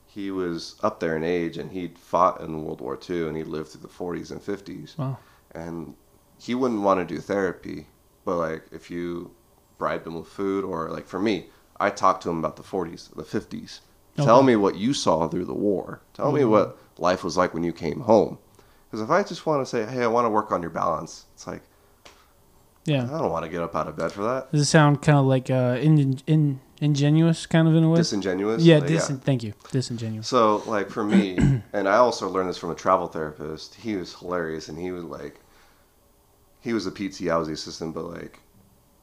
He was up there in age, and he'd fought in World War II, and he lived through the 40s and 50s. Wow. And he wouldn't want to do therapy, but like if you bribed him with food, or like for me, I talked to him about the 40s, the 50s. Tell me what you saw through the war. Tell me Mhm. what life was like when you came home. Because if I just want to say, hey, I want to work on your balance, it's like Yeah. I don't want to get up out of bed for that. Does it sound kind of like uh, in, in, ingenuous, kind of in a way? Disingenuous. yeah, Like, dis- thank you. Disingenuous. So, like for me, and I also learned this from a travel therapist. He was hilarious, and he was like, he was a PT, I was the assistant, but like,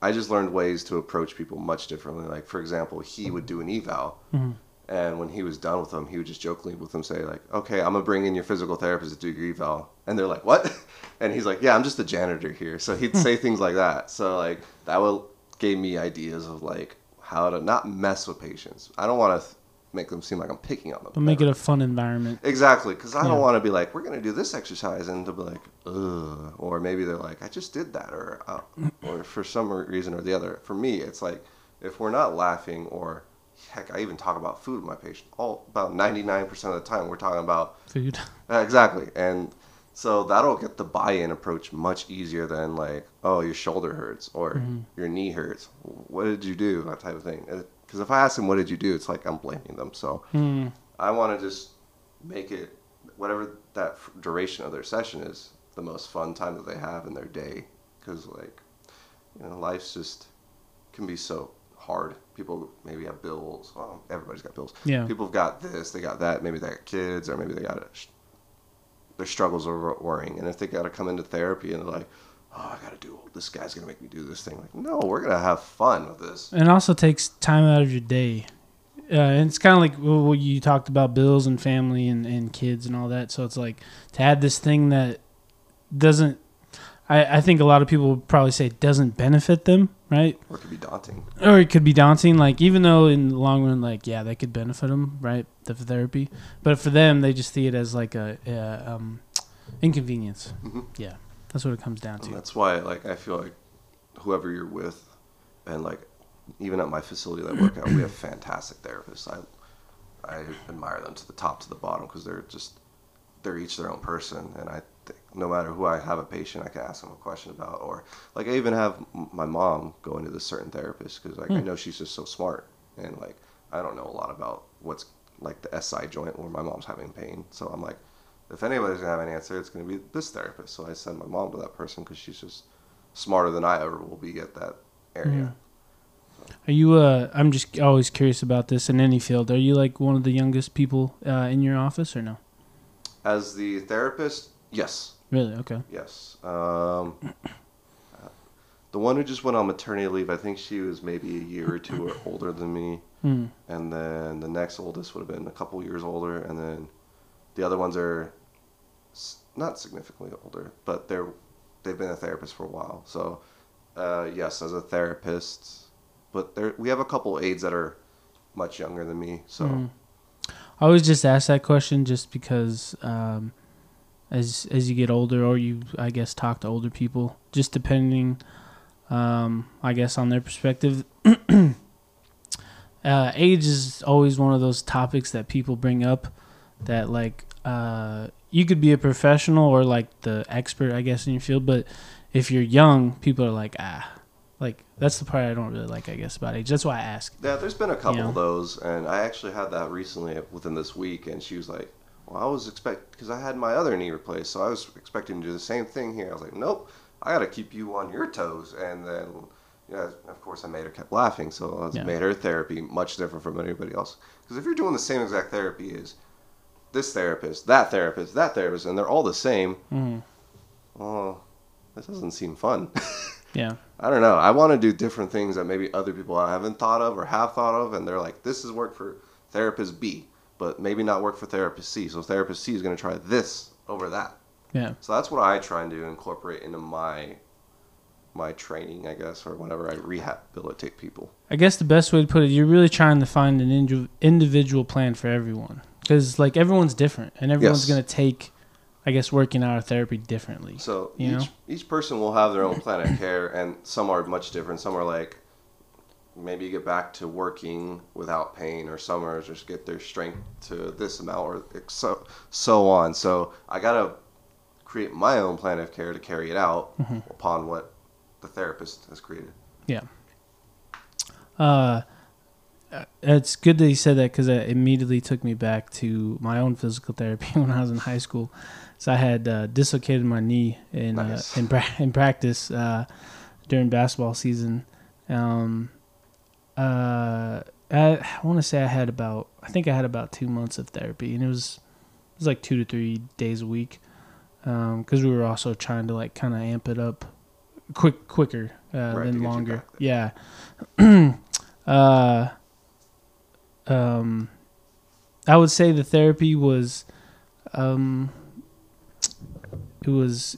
I just learned ways to approach people much differently. Like, for example, he would do an eval, Mhm. and when he was done with them, he would just jokingly with them say like, "Okay, I'm gonna bring in your physical therapist to do your eval," and they're like, "What?" And he's like, "Yeah, I'm just a janitor here." So he'd say things like that. So like that will gave me ideas of like how to not mess with patients. I don't want to make them seem like I'm picking on them. But make it a fun environment. Exactly, because I Yeah. don't want to be like, we're gonna do this exercise, and to be like, ugh, or maybe they're like, I just did that, or uh, or for some reason or the other. For me, it's like if we're not laughing, or heck, I even talk about food with my patient. All about ninety nine percent of the time, we're talking about Food. exactly, and so that'll get the buy-in approach much easier than like, oh, your shoulder hurts or Mhm. your knee hurts. What did you do? That type of thing. Because if I ask them, what did you do? It's like I'm blaming them. So. Hmm. I want to just make it whatever that duration of their session is the most fun time that they have in their day because like you know life's just can be so hard people maybe have bills well everybody's got bills Yeah. people have got this they got that maybe they got kids or maybe they got a, their struggles over worrying and if they got to come into therapy and they're like oh i gotta do this guy's gonna make me do this thing like no we're gonna have fun with this And also takes time out of your day. Uh, and it's kind of like wh- what you talked about bills and family and, and kids and all that. So it's like to add this thing that doesn't, I, I think a lot of people would probably say it doesn't benefit them, right? or it could be daunting Or it could be daunting. Like, even though in the long run, like, yeah, that could benefit them, right? The therapy. But for them, they just see it as like a, a um, inconvenience. Mhm. Yeah. That's what it comes down And to. that's why, like, I feel like whoever you're with, and like, even at my facility that I work at, we have fantastic therapists. I, I admire them to the top to the bottom because they're just, they're each their own person, and I no matter who I have a patient, I can ask them a question about, or like I even have my mom go into this certain therapist because like I Hmm. know she's just so smart, and like I don't know a lot about what's like the SI joint where my mom's having pain, so I'm like if anybody's gonna have an answer, it's gonna be this therapist. So I send my mom to that person because she's just smarter than I ever will be at that area. Are you? Uh, I'm just always curious about this in any field. Are you like one of the youngest people uh, in your office or no? As the therapist, yes, Really? Okay. yes. Um, the one who just went on maternity leave, I think she was maybe a year or two or older than me, Hmm. and then the next oldest would have been a couple years older, and then the other ones are not significantly older, but they're they've been a therapist for a while. So uh, yes, as a therapist, but there we have a couple aides that are much younger than me. So Hmm. I always just ask that question just because um, as as you get older, or you I guess talk to older people, just depending, um, I guess on their perspective. uh, age is always one of those topics that people bring up that like uh, you could be a professional or like the expert I guess in your field, but if you're young, people are like ah, like that's the part I don't really like I guess about age. That's why I ask. Yeah, there's been a couple Yeah. of those, and I actually had that recently within this week, and she was like, "Well, I was expect because I had my other knee replaced, so I was expecting to do the same thing here." I was like, "Nope, I got to keep you on your toes," and then. Yeah, of course, I made her kept laughing, so I Yeah. made her therapy much different from anybody else. Because if you're doing the same exact therapy as this therapist, that therapist, that therapist, and they're all the same, Mm, well, that doesn't seem fun. yeah. I don't know. I want to do different things that maybe other people I haven't thought of or have thought of, and they're like, "This is work for therapist B, but maybe not work for therapist C." So therapist C is going to try this over that. Yeah. So that's what I try and do, incorporate into my my training, I guess, or whenever I rehabilitate people. I guess the best way to put it, you're really trying to find an indi- individual plan for everyone. Because, like, everyone's different, and everyone's Yes. going to take, I guess, working out of therapy differently. So You each know? each person will have their own plan of care, and some are much different. Some are like maybe get back to working without pain, or summers just get their strength to this amount, or so so on. So I gotta create my own plan of care to carry it out upon what the therapist has created. Yeah. Uh, it's good that you said that because it immediately took me back to my own physical therapy when I was in high school. So I had uh, dislocated my knee in Nice. uh, in, pra- in practice uh, during basketball season. Um, uh, I, I want to say I had about I think I had about two months of therapy, and it was it was like two to three days a week because we were also trying to like kind of amp it up quick quicker uh, Right, than longer. Yeah. uh, um, I would say the therapy was, um, it was,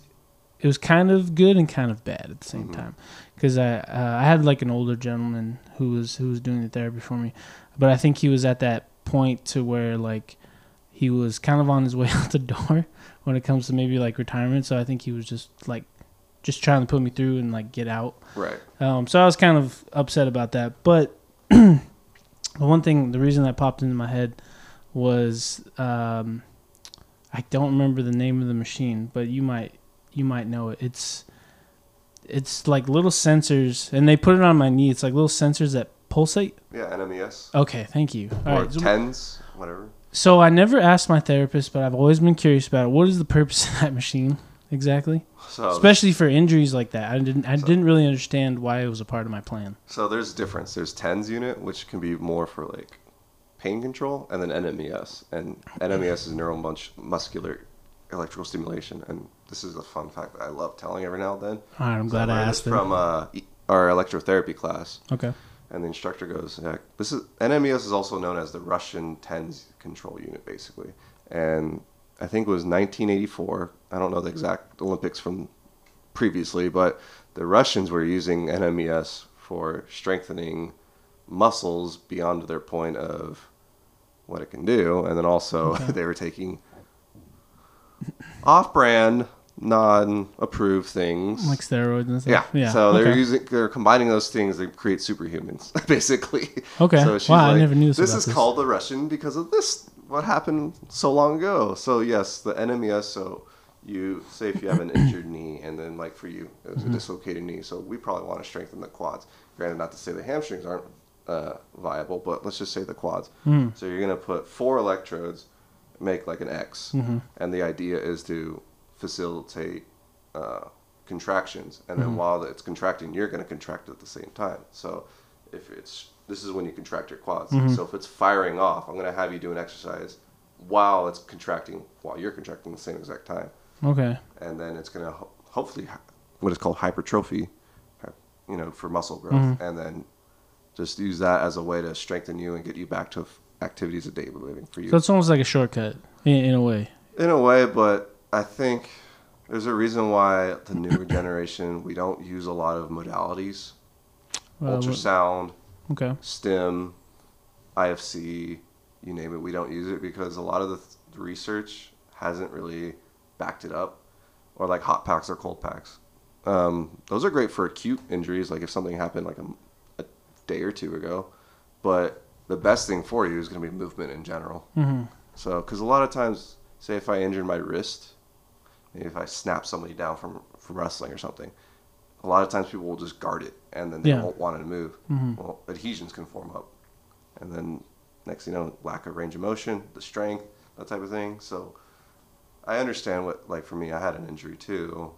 it was kind of good and kind of bad at the same Mhm. time, because I uh, I had like an older gentleman who was who was doing the therapy for me, but I think he was at that point to where like he was kind of on his way out the door when it comes to maybe like retirement. So I think he was just like just trying to put me through and like get out. Right. Um, so I was kind of upset about that. But the one thing, the reason that popped into my head was um, I don't remember the name of the machine, but you might you might know it. It's it's like little sensors, and they put it on my knee. It's like little sensors that pulsate. Yeah. NMES Okay, thank you. All or right. tens, whatever. So I never asked my therapist, but I've always been curious about it. What is the purpose of that machine exactly? So Especially for injuries like that. I didn't I So- didn't really understand why it was a part of my plan. So there's a difference. There's TENS unit, which can be more for like pain control, and then NMES. And NMES is neuromuscular electrical stimulation. And this is a fun fact that I love telling every now and then. All right, I'm glad I learned asked this from uh, our electrotherapy class. Okay. And the instructor goes, yeah, this is NMES is also known as the Russian TENS control unit, basically. And I think it was 1984. I don't know the exact Olympics from previously, but the Russians were using NMES for strengthening muscles beyond their point of what it can do, and then also Okay. they were taking off-brand, non-approved things. Like steroids and Yeah. stuff. Yeah. So they're using they're combining those things to create superhumans, basically. Okay. So she's Wow, I never knew this This is this." called the Russian because of this. What happened so long ago? So yes, the NMES. So you say if you have an injured knee, and then like for you, it was Mm-hmm. a dislocated knee. So we probably want to strengthen the quads. Granted, not to say the hamstrings aren't uh, viable, but let's just say the quads. Mm. So you're gonna put four electrodes, make like an X, Mhm. and the idea is to facilitate uh, contractions, and then Mhm. while it's contracting, you're going to contract at the same time. So if it's this is when you contract your quads. Mhm. So if it's firing off, I'm going to have you do an exercise while it's contracting, while you're contracting the same exact time, Okay. and then it's going to ho- hopefully what is called hypertrophy, you know, for muscle growth, Mhm. and then just use that as a way to strengthen you and get you back to f- activities of daily living for you. So it's almost like a shortcut in, in a way. In a way, but I think there's a reason why the newer generation we don't use a lot of modalities. Uh, Ultrasound, okay. STIM, IFC, you name it, we don't use it because a lot of the th- research hasn't really backed it up, or like hot packs or cold packs. Um, those are great for acute injuries, like if something happened like a, a day or two ago. But the best thing for you is going to be movement in general. hmm So, because a lot of times, say if I injured my wrist, if I snap somebody down from from wrestling or something, a lot of times people will just guard it and then they Yeah. won't want it to move. hmm Well, adhesions can form up, and then next thing you know, lack of range of motion, the strength, that type of thing. So, I understand what like for me, I had an injury too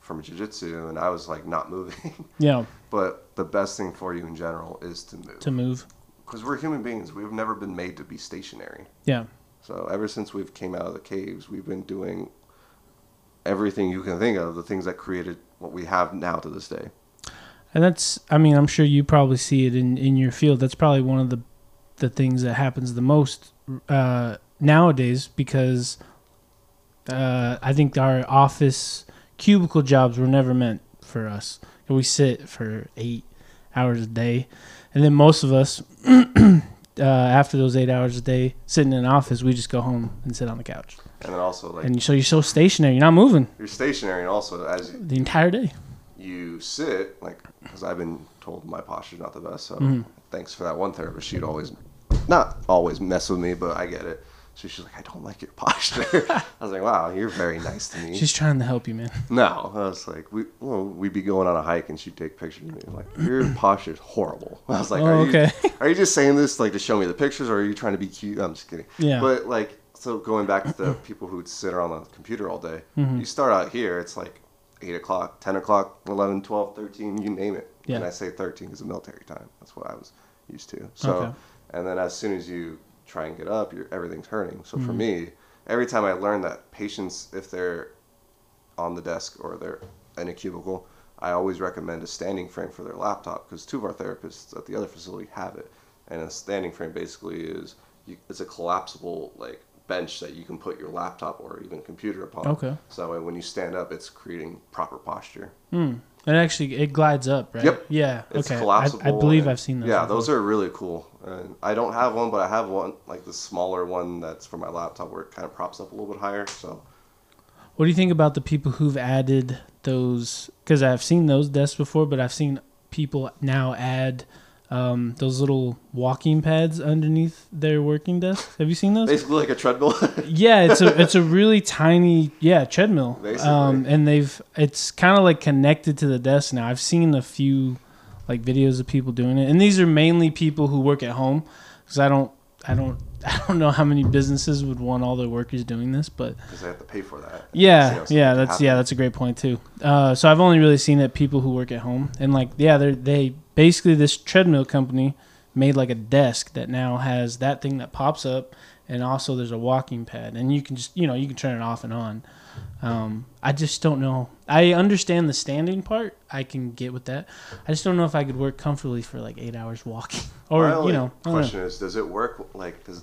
from jiu-jitsu and I was like not moving. Yeah. but the best thing for you in general is to move To move. because we're human beings. We've never been made to be stationary. Yeah. So ever since we've came out of the caves, we've been doing everything you can think of, the things that created what we have now to this day. And that's, I mean, I'm sure you probably see it in, in your field. That's probably one of the the things that happens the most uh, nowadays because uh, I think our office cubicle jobs were never meant for us. We sit for eight hours a day, and then most of us, uh, after those eight hours a day sitting in an office, we just go home and sit on the couch. And then also like And so you're so stationary, you're not moving you're stationary, and also as the entire day. you sit like because I've been told my posture's not the best. So Mm-hmm. thanks for that one therapist. She'd always, not always mess with me, but I get it. So she's like, I don't like your posture. I was like, wow, you're very nice to me. She's trying to help you, man. No, I was like, we well, we'd be going on a hike and she'd take pictures of me. Like, your posture's horrible. I was like, Oh, are okay. you are you just saying this like to show me the pictures, or are you trying to be cute? I'm just kidding. Yeah. But like, so going back to the people who'd sit around the computer all day, Mm-hmm. you start out here, it's like eight o'clock, ten o'clock, 11, 12, 13, you name it. Yeah. And I say thirteen is a military time. That's what I was used to. So, Okay. and then as soon as you try and get up, you're, everything's hurting. So for Mm-hmm. me, every time I learn that patients, if they're on the desk or they're in a cubicle, I always recommend a standing frame for their laptop because two of our therapists at the other facility have it. And a standing frame basically is you, it's a collapsible like bench that you can put your laptop or even computer upon. Okay. So that way when you stand up, it's creating proper posture. Hmm. It actually it glides up, right? Yep. Yeah. It's okay. I, collapsible. I believe and- I've seen those. Yeah, before. those are really cool. And I don't have one, but I have one like the smaller one that's for my laptop where it kind of props up a little bit higher. So What do you think about the people who've added those? Because I've seen those desks before, but I've seen people now add um, those little walking pads underneath their working desk. Have you seen those? basically like a treadmill. yeah, it's a it's a really tiny yeah treadmill. Basically. Um, and they've it's kind of like connected to the desk now. I've seen a few like videos of people doing it, and these are mainly people who work at home because I don't I don't I don't know how many businesses would want all their workers doing this, but because I have to pay for that. yeah, You know, so yeah, that's happen. yeah, that's a great point too. Uh, so I've only really seen it people who work at home, and like yeah, they they basically this treadmill company made like a desk that now has that thing that pops up, and also there's a walking pad, and you can just you know you can turn it off and on. Um, I just don't know. I understand the standing part. I can get with that. I just don't know if I could work comfortably for like eight hours walking, or you know, don't know. question is, does it work? Like, does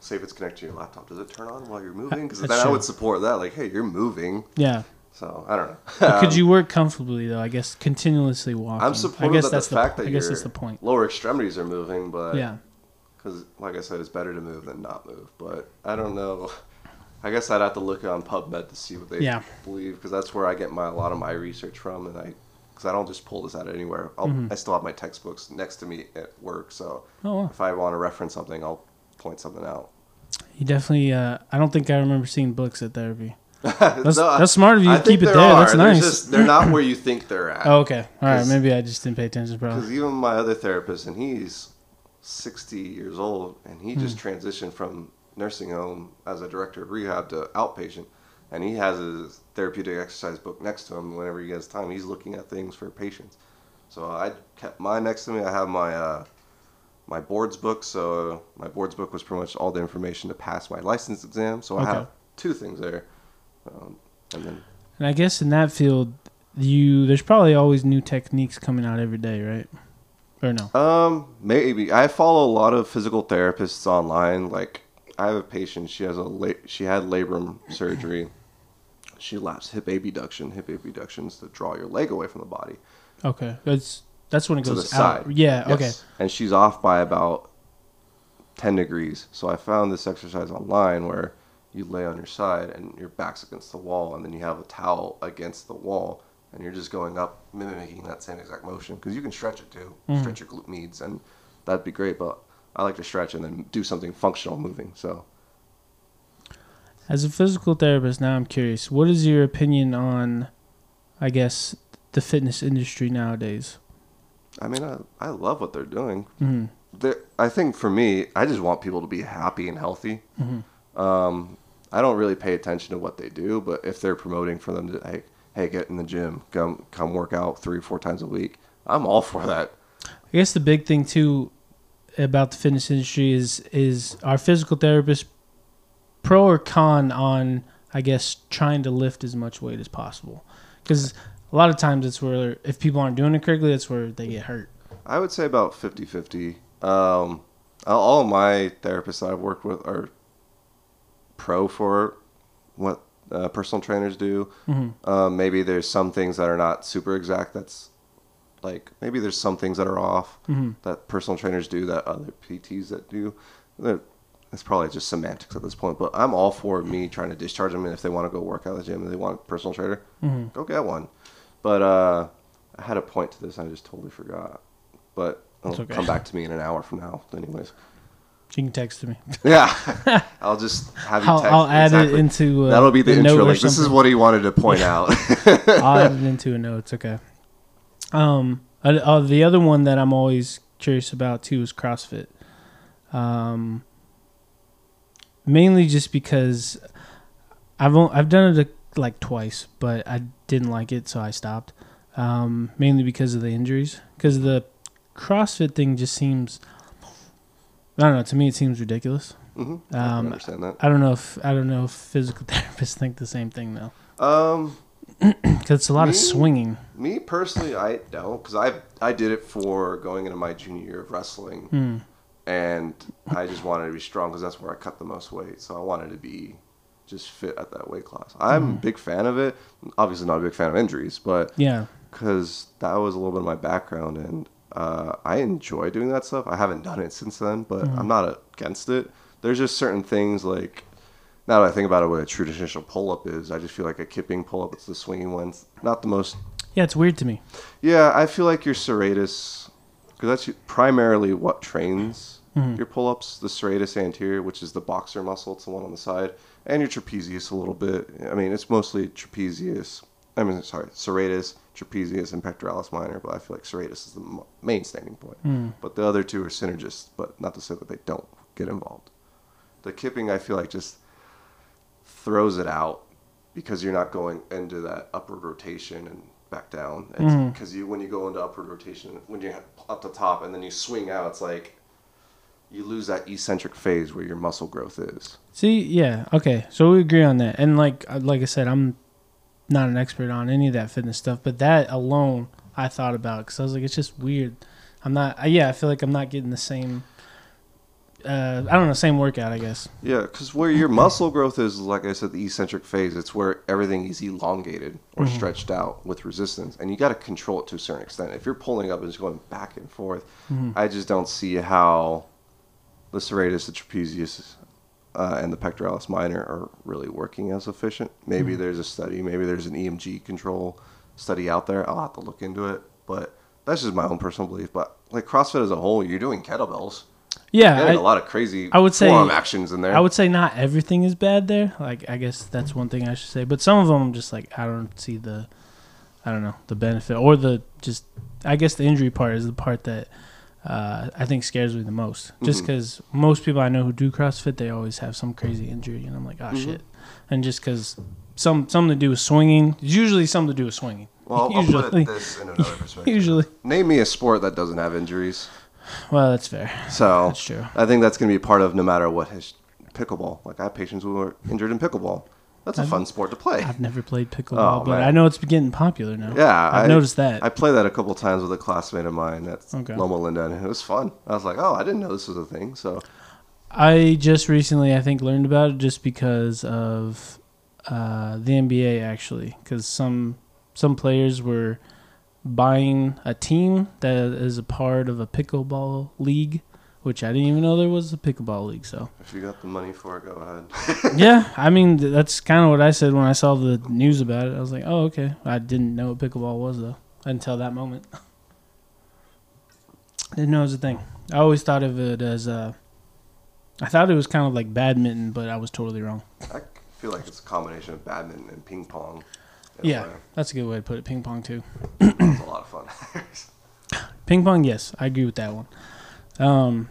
say if it's connected to your laptop, does it turn on while you're moving? Because then I would support that. Like, hey, you're moving, yeah. So I don't know. But could Um, you work comfortably though? I guess continuously walking. I'm I supportive guess of the fact the, that I guess your that's the point. lower extremities are moving, but Yeah. because like I said, it's better to move than not move. But I don't know. I guess I'd have to look on PubMed to see what they Yeah. believe because that's where I get my a lot of my research from, and I because I don't just pull this out of anywhere. I'll, Mm-hmm. I still have my textbooks next to me at work, so Oh, wow. if I want to reference something, I'll point something out. You definitely. Uh, I don't think I remember seeing books at therapy. That's, that's smart of you to keep it there. That's They're nice. Just, they're not where you think they're at. Oh, okay. All right. Maybe I just didn't pay attention, Because even my other therapist, and he's 60 years old, and he Hmm. just transitioned from nursing home as a director of rehab to outpatient. And he has his therapeutic exercise book next to him whenever he gets time. He's looking at things for patients. So I kept mine next to me. I have my uh, my boards book. So my boards book was pretty much all the information to pass my license exam. So I Okay. have two things there. Um, and then And I guess in that field, you there's probably always new techniques coming out every day, right? Or no? Um, maybe I follow a lot of physical therapists online. Like I have a patient. She has a la- she had labrum surgery. She lapsed hip abduction. Hip abduction is to draw your leg away from the body Okay. That's that's when it goes to the out. side. Yeah. Yes. Okay. And she's off by about ten degrees. So I found this exercise online where you lay on your side and your back's against the wall, and then you have a towel against the wall, and you're just going up, mimicking that same exact motion. Because you can stretch it too, Mhm. stretch your glute medius, and that'd be great. But I like to stretch and then do something functional moving. So As a physical therapist, now I'm curious. What is your opinion on, I guess, the fitness industry nowadays? I mean, I, I love what they're doing. hmm They're, I think for me, I just want people to be happy and healthy. hmm Um, I don't really pay attention to what they do, but if they're promoting for them to, hey, hey, get in the gym, come come work out three or four times a week, I'm all for that. I guess the big thing too about the fitness industry is is our physical therapist pro or con on I guess trying to lift as much weight as possible because a lot of times it's where if people aren't doing it correctly that's where they get hurt. I would say about 50-50. Um, all- all my therapists that I've worked with are pro for what uh, personal trainers do. hmm Um, maybe there's some things that are not super exact. That's like maybe there's some things that are off hmm that personal trainers do that other PTs that do. They're- It's probably just semantics at this point, but I'm all for me trying to discharge them. And if they want to go work out at the gym and they want a personal trainer, hmm go get one. But uh, I had a point to this. I just totally forgot. But it'll okay. come back to me in an hour from now. Anyways. You can text to me. Yeah. I'll just have you I'll, text. I'll add exactly. it into. Uh, That'll be the, intro. Like, this is what he wanted to point out. I'll add it into a note. It's okay. Um, uh, uh, the other one that I'm always curious about too is CrossFit. Um, mainly just because I've on- I've done it uh, like twice, but I didn't like it, so I stopped. Um, mainly because of the injuries. Because the CrossFit thing just seems, I don't know. To me, it seems ridiculous. hmm I Um, can understand that. I don't know if I don't know if physical therapists think the same thing though, Um, because it's a lot of swinging. me personally, I don't because I I did it for going into my junior year of wrestling, Hmm. and I just wanted to be strong because that's where I cut the most weight. So I wanted to be just fit at that weight class. I'm Mm-hmm. a big fan of it. Obviously, not a big fan of injuries, but Yeah. because that was a little bit of my background and uh, I enjoy doing that stuff. I haven't done it since then, but Mm-hmm. I'm not against it. There's just certain things like now that I think about it, what a traditional pull up is, I just feel like a kipping pull up. It's the swinging ones, not the most. Yeah, it's weird to me. Yeah, I feel like your serratus, because that's primarily what trains Mhm. your pull ups. The serratus anterior, which is the boxer muscle, it's the one on the side, and your trapezius a little bit. I mean, it's mostly trapezius. I mean, sorry, serratus, trapezius, and pectoralis minor, but I feel like serratus is the main standing point. Hmm. But the other two are synergists, but not to say that they don't get involved. The kipping, I feel like, just throws it out because you're not going into that upward rotation and back down. Because you, when you go into upward rotation, when you're up the top and then you swing out, it's like you lose that eccentric phase where your muscle growth is. See, yeah, okay, so we agree on that. And like, uh, like I said, I'm not an expert on any of that fitness stuff, but that alone, I thought about because I was like, it's just weird. I'm not. Yeah, I feel like I'm not getting the same. Uh, I don't know, same workout, I guess. Yeah, because where your muscle growth is, like I said, the eccentric phase, it's where everything is elongated or Mhm. stretched out with resistance, and you got to control it to a certain extent. If you're pulling up and just going back and forth, Mhm. I just don't see how the serratus, the trapezius, uh, and the pectoralis minor are really working as efficient. Maybe Mhm. there's a study, maybe there's an EMG control study out there. I'll have to look into it, but that's just my own personal belief. But like CrossFit as a whole, you're doing kettlebells. Yeah, I, a lot of crazy I would say- actions in there. I would say not everything is bad there. Like I guess that's one thing I should say. But some of them, I'm just like I don't see the, I don't know the benefit or the just. I guess the injury part is the part that uh, I think scares me the most. Just Mhm. because most people I know who do CrossFit, they always have some crazy injury, and I'm like, oh Mhm. shit. And just because some something to do with swinging, it's usually something to do with swinging. Well, I'll put usually, it this in another perspective. usually. Name me a sport that doesn't have injuries. Well, that's fair. So That's true. I think that's going to be part of no matter what his pickleball. Like I have patients who are injured in pickleball. That's a I've- fun sport to play. I've never played pickleball, Oh, but. I know it's getting popular now. Yeah, I've I- noticed that. I played that a couple times with a classmate of mine that's Okay. Loma Linda, and it was fun. I was like, oh, I didn't know this was a thing. So I just recently, I think, learned about it just because of uh, the NBA actually, because some some players were buying a team that is a part of a pickleball league, which I didn't even know there was a pickleball league. So if you got the money for it, go ahead. yeah, I mean th- that's kind of what I said when I saw the news about it. I was like, oh okay, I didn't know what pickleball was though until that moment. didn't know it was a thing. I always thought of it as uh, I thought it was kind of like badminton, but I was totally wrong. I feel like it's a combination of badminton and ping pong. Yeah, way. that's a good way to put it. Ping pong too. it's a lot of fun. Ping pong, yes, I agree with that one. Um,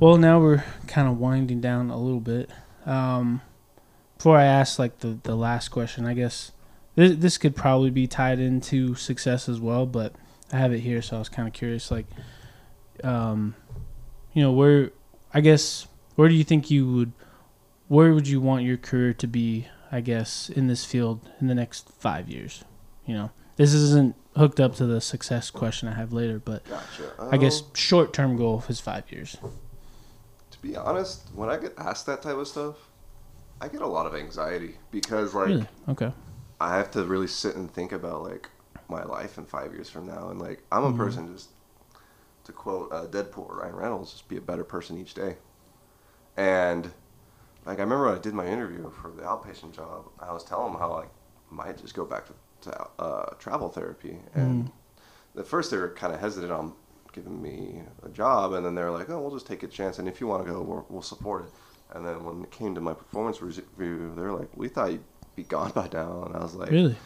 well, now we're kind of winding down a little bit. Um, before I ask like the the last question, I guess this this could probably be tied into success as well, but I have it here, so I was kind of curious. Like, um, you know, where I guess where do you think you would, where would you want your career to be? I guess in this field in the next five years. You know, this isn't hooked up to the success question I have later, but gotcha. I guess Um, short term goal is five years. to be honest, when I get asked that type of stuff, I get a lot of anxiety because like Really? Okay. I have to really sit and think about like my life in five years from now, and like I'm a Mhm. person just to quote uh, Deadpool Ryan Reynolds, just be a better person each day. And like I remember when I did my interview for the outpatient job, I was telling him how like I might just go back to, to uh, travel therapy, and at first they were kind of hesitant on giving me a job, and then they were like, "Oh, we'll just take a chance, and if you want to go, we'll, we'll support it." And then when it came to my performance review, they were like, "We thought you'd be gone by now," and I was like, Really?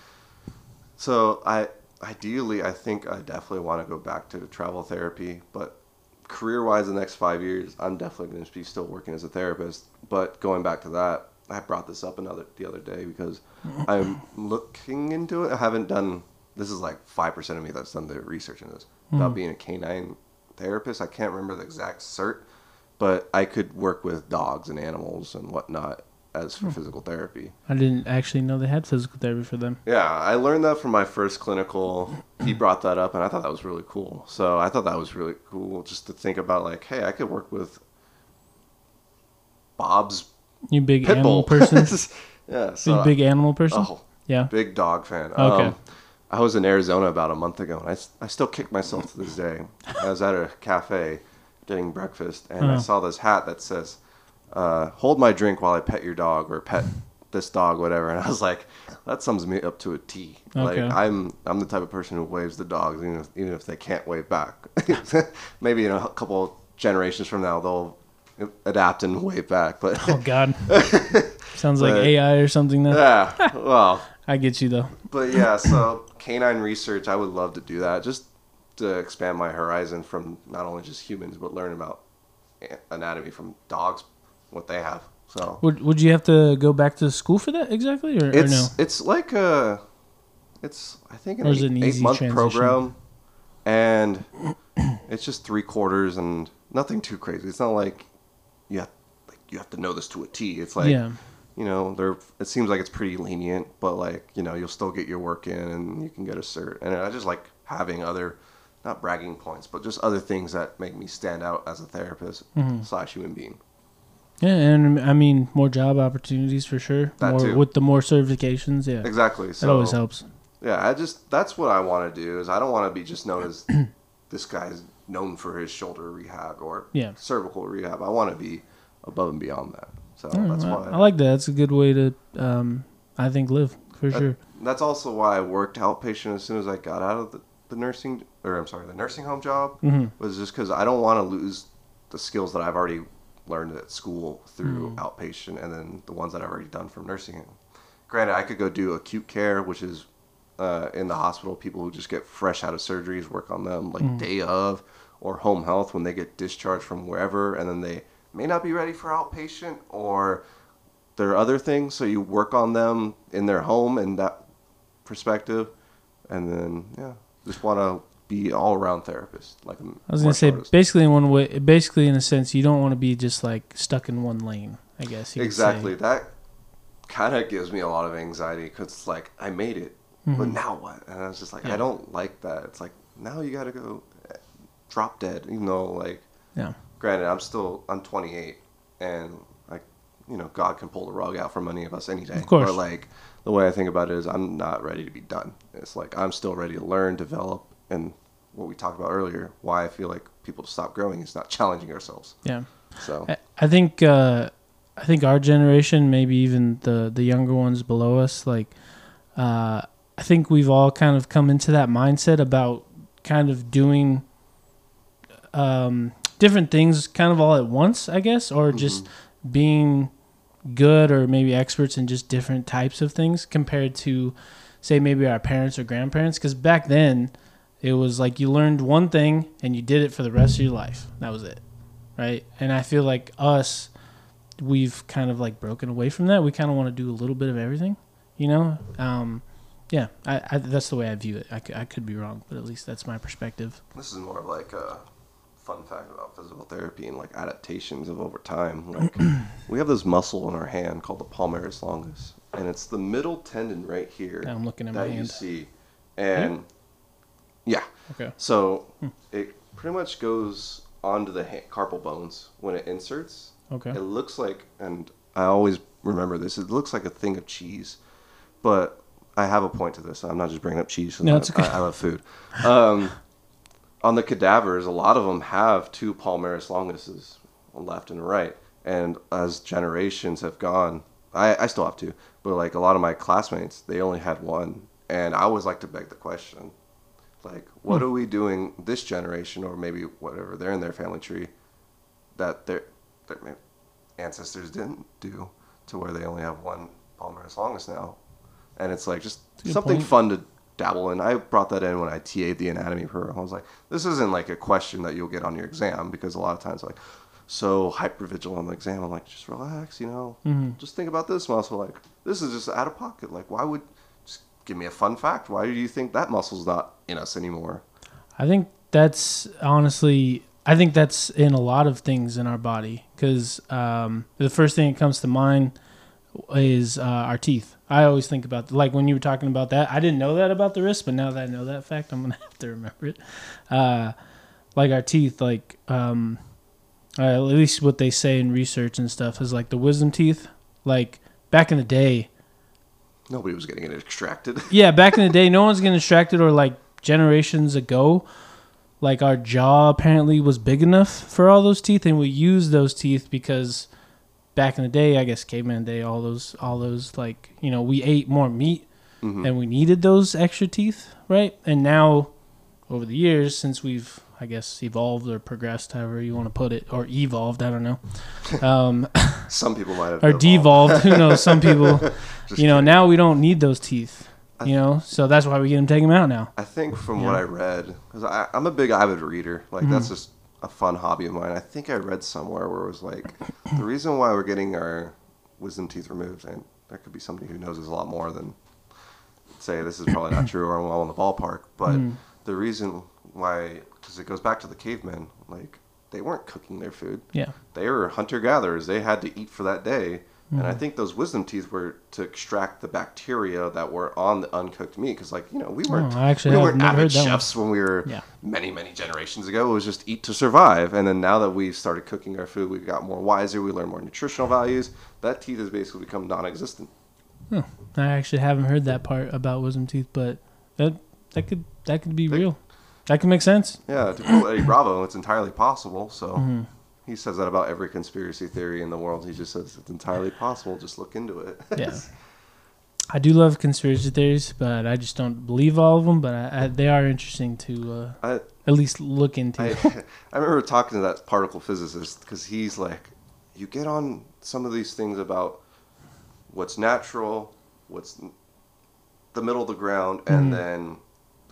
so I ideally I think I definitely want to go back to travel therapy, but career wise the next five years I'm definitely going to be still working as a therapist. But going back to that, I brought this up another the other day because I'm looking into it. I haven't done this is like five percent of me that's done the research in this hmm. about being a canine therapist. I can't remember the exact cert, but I could work with dogs and animals and whatnot as for hmm. physical therapy. I didn't actually know they had physical therapy for them. Yeah, I learned that from my first clinical. He brought that up, and I thought that was really cool. So I thought that was really cool just to think about, like, hey, I could work with Bob's You big animal person? yeah, you so big animal person? oh, yeah. big dog fan. Okay. Um, I was in Arizona about a month ago, and I, I still kick myself to this day. I was at a cafe getting breakfast, and I Uh-huh. saw this hat that says, uh, "Hold my drink while I pet your dog," or "Pet this dog," whatever. And I was like, that sums me up to a T. Like Okay. I'm I'm the type of person who waves the dogs, even if, even if they can't wave back. Maybe in a couple generations from now, they'll adapt and wave back. But Oh God. Sounds like AI or something. Then yeah, well. I get you though. But yeah, so canine research, I would love to do that just to expand my horizon from not only just humans, but learn about anatomy from dogs, what they have. So Would Would you have to go back to school for that exactly, or, or it's no? it's like a, it's I think an Or eight, an eight easy month transition? program, and it's just three quarters and nothing too crazy. It's not like you have like you have to know this to a T. It's like yeah. you know, there it seems like it's pretty lenient, but like, you know, you'll still get your work in and you can get a cert. And I just like having other not bragging points, but just other things that make me stand out as a therapist Mhm. slash human being. Yeah, and I mean more job opportunities for sure. That more too. with the more certifications. Yeah, Exactly. that So always helps. yeah, I just that's what I want to do is I don't want to be just known as this guy's known for his shoulder rehab or Yeah. cervical rehab. I want to be above and beyond that. So Yeah, that's I, why I like that. That's a good way to, um, I think, live for That- sure. That's also why I worked outpatient as soon as I got out of the, the nursing, or I'm sorry, the nursing home job. hmm Was just because I don't want to lose the skills that I've already learned at school through Mm. outpatient, and then the ones that I've already done from nursing. Granted, I could go do acute care, which is uh, in the hospital. People who just get fresh out of surgeries work on them like Mm. day of, or home health when they get discharged from wherever, and then they may not be ready for outpatient or there are other things. So you work on them in their home in that perspective, and then yeah, just want to be all around therapist. Like I was gonna say basically in one way, basically in a sense, you don't want to be just like stuck in one lane. I guess you could say. exactly that kind of gives me a lot of anxiety because it's like I made it, but Mhm. now what? And I was just like, Yeah. I don't like that. It's like now you got to go eh, drop dead, even though like Yeah. Granted, I'm still I'm 28, and like you know God can pull the rug out from any of us any day. Of course. But like the way I think about it is I'm not ready to be done. It's like I'm still ready to learn, develop, and what we talked about earlier. Why I feel like people stop growing is not challenging ourselves. Yeah. So I- I think uh, I think our generation, maybe even the the younger ones below us, like uh, I think we've all kind of come into that mindset about kind of doing um, different things, kind of all at once, I guess, or just being good or maybe experts in just different types of things compared to, say, maybe our parents or grandparents. Because back then, it was like you learned one thing and you did it for the rest of your life. That was it right? And I feel like us, we've kind of like broken away from that. We kind of want to do a little bit of everything, you know? Um, yeah, I, I, that's the way I view it. I, I could be wrong, but at least that's my perspective. this is more of like a fun fact about physical therapy and like adaptations of over time. Like we have this muscle in our hand called the palmaris longus, and it's the middle tendon right here I'm looking at my that you hand. see, and yeah. Okay. So Hmm. it pretty much goes onto the ha- carpal bones when it inserts. Okay. It looks like, and I always remember this. It looks like a thing of cheese, but I have a point to this. I'm not just bringing up cheese. No, I, it's okay. I, I love food. Um, on the cadavers, a lot of them have two palmaris longuses, on left and right. And as generations have gone, I, I still have two, but like a lot of my classmates, they only had one, And I always like to beg the question, like, what are we doing this generation, or maybe whatever they're in their family tree, that their their ancestors didn't do, to where they only have one palmaris longus now, and it's like just something point. fun to dabble in. I brought that in when I TA'd the anatomy program. I was like, this isn't like a question that you'll get on your exam because a lot of times like. So hypervigilant on the exam. I'm like, just relax, you know. Mhm. Just think about this muscle. Like, this is just out of pocket. Like, why would just give me a fun fact? Why do you think that muscle's not in us anymore? I think that's honestly, I think that's in a lot of things in our body because um, the first thing that comes to mind is uh, our teeth. I always think about like when you were talking about that. I didn't know that about the wrist, but now that I know that fact, I'm gonna have to remember it. Uh, like our teeth, like um, uh, at least what they say in research and stuff is like the wisdom teeth. Like back in the day, Nobody was getting it extracted. yeah, back in the day, no one's getting extracted, or like generations ago, like our jaw apparently was big enough for all those teeth, and we used those teeth because back in the day, I guess caveman day, all those, all those like you know, we ate more meat Mhm. and we needed those extra teeth, right? And now, over the years, since we've I guess evolved or progressed, however you want to put it, or evolved, I don't know, um, Some people might have or evolved. devolved. Who knows? Some people, you know, kidding. now we don't need those teeth. You know, so that's why we get them take them out now. I think from what I read, because I'm a big avid reader, like Mhm. that's just a fun hobby of mine. I think I read somewhere where it was like the reason why we're getting our wisdom teeth removed, and there could be somebody who knows this a lot more than say this is probably not true or I'm well in the ballpark, but Mhm. the reason why, because it goes back to the cavemen, like they weren't cooking their food. Yeah. They were hunter gatherers. They had to eat for that day. And I Mhm. think those wisdom teeth were to extract the bacteria that were on the uncooked meat. Because, like, you know, we weren't, Oh, actually we weren't avid one. chefs when we were Yeah. many, many generations ago. It was just eat to survive. And then now that we've started cooking our food, we got more wiser. We learned more nutritional values. That teeth has basically become non existent. I actually haven't heard that part about wisdom teeth, but that that could that could be They- real. That could make sense. Yeah, to quote Eddie Bravo, it's entirely possible. So Mhm. He says that about every conspiracy theory in the world. He just says it's entirely possible. Just look into it. Yeah. I do love conspiracy theories, but I just don't believe all of them. But I, I, they are interesting to uh, I, at least look into. I, I remember talking to that particle physicist because he's like, you get on some of these things about what's natural, what's the middle of the ground, and Mhm. then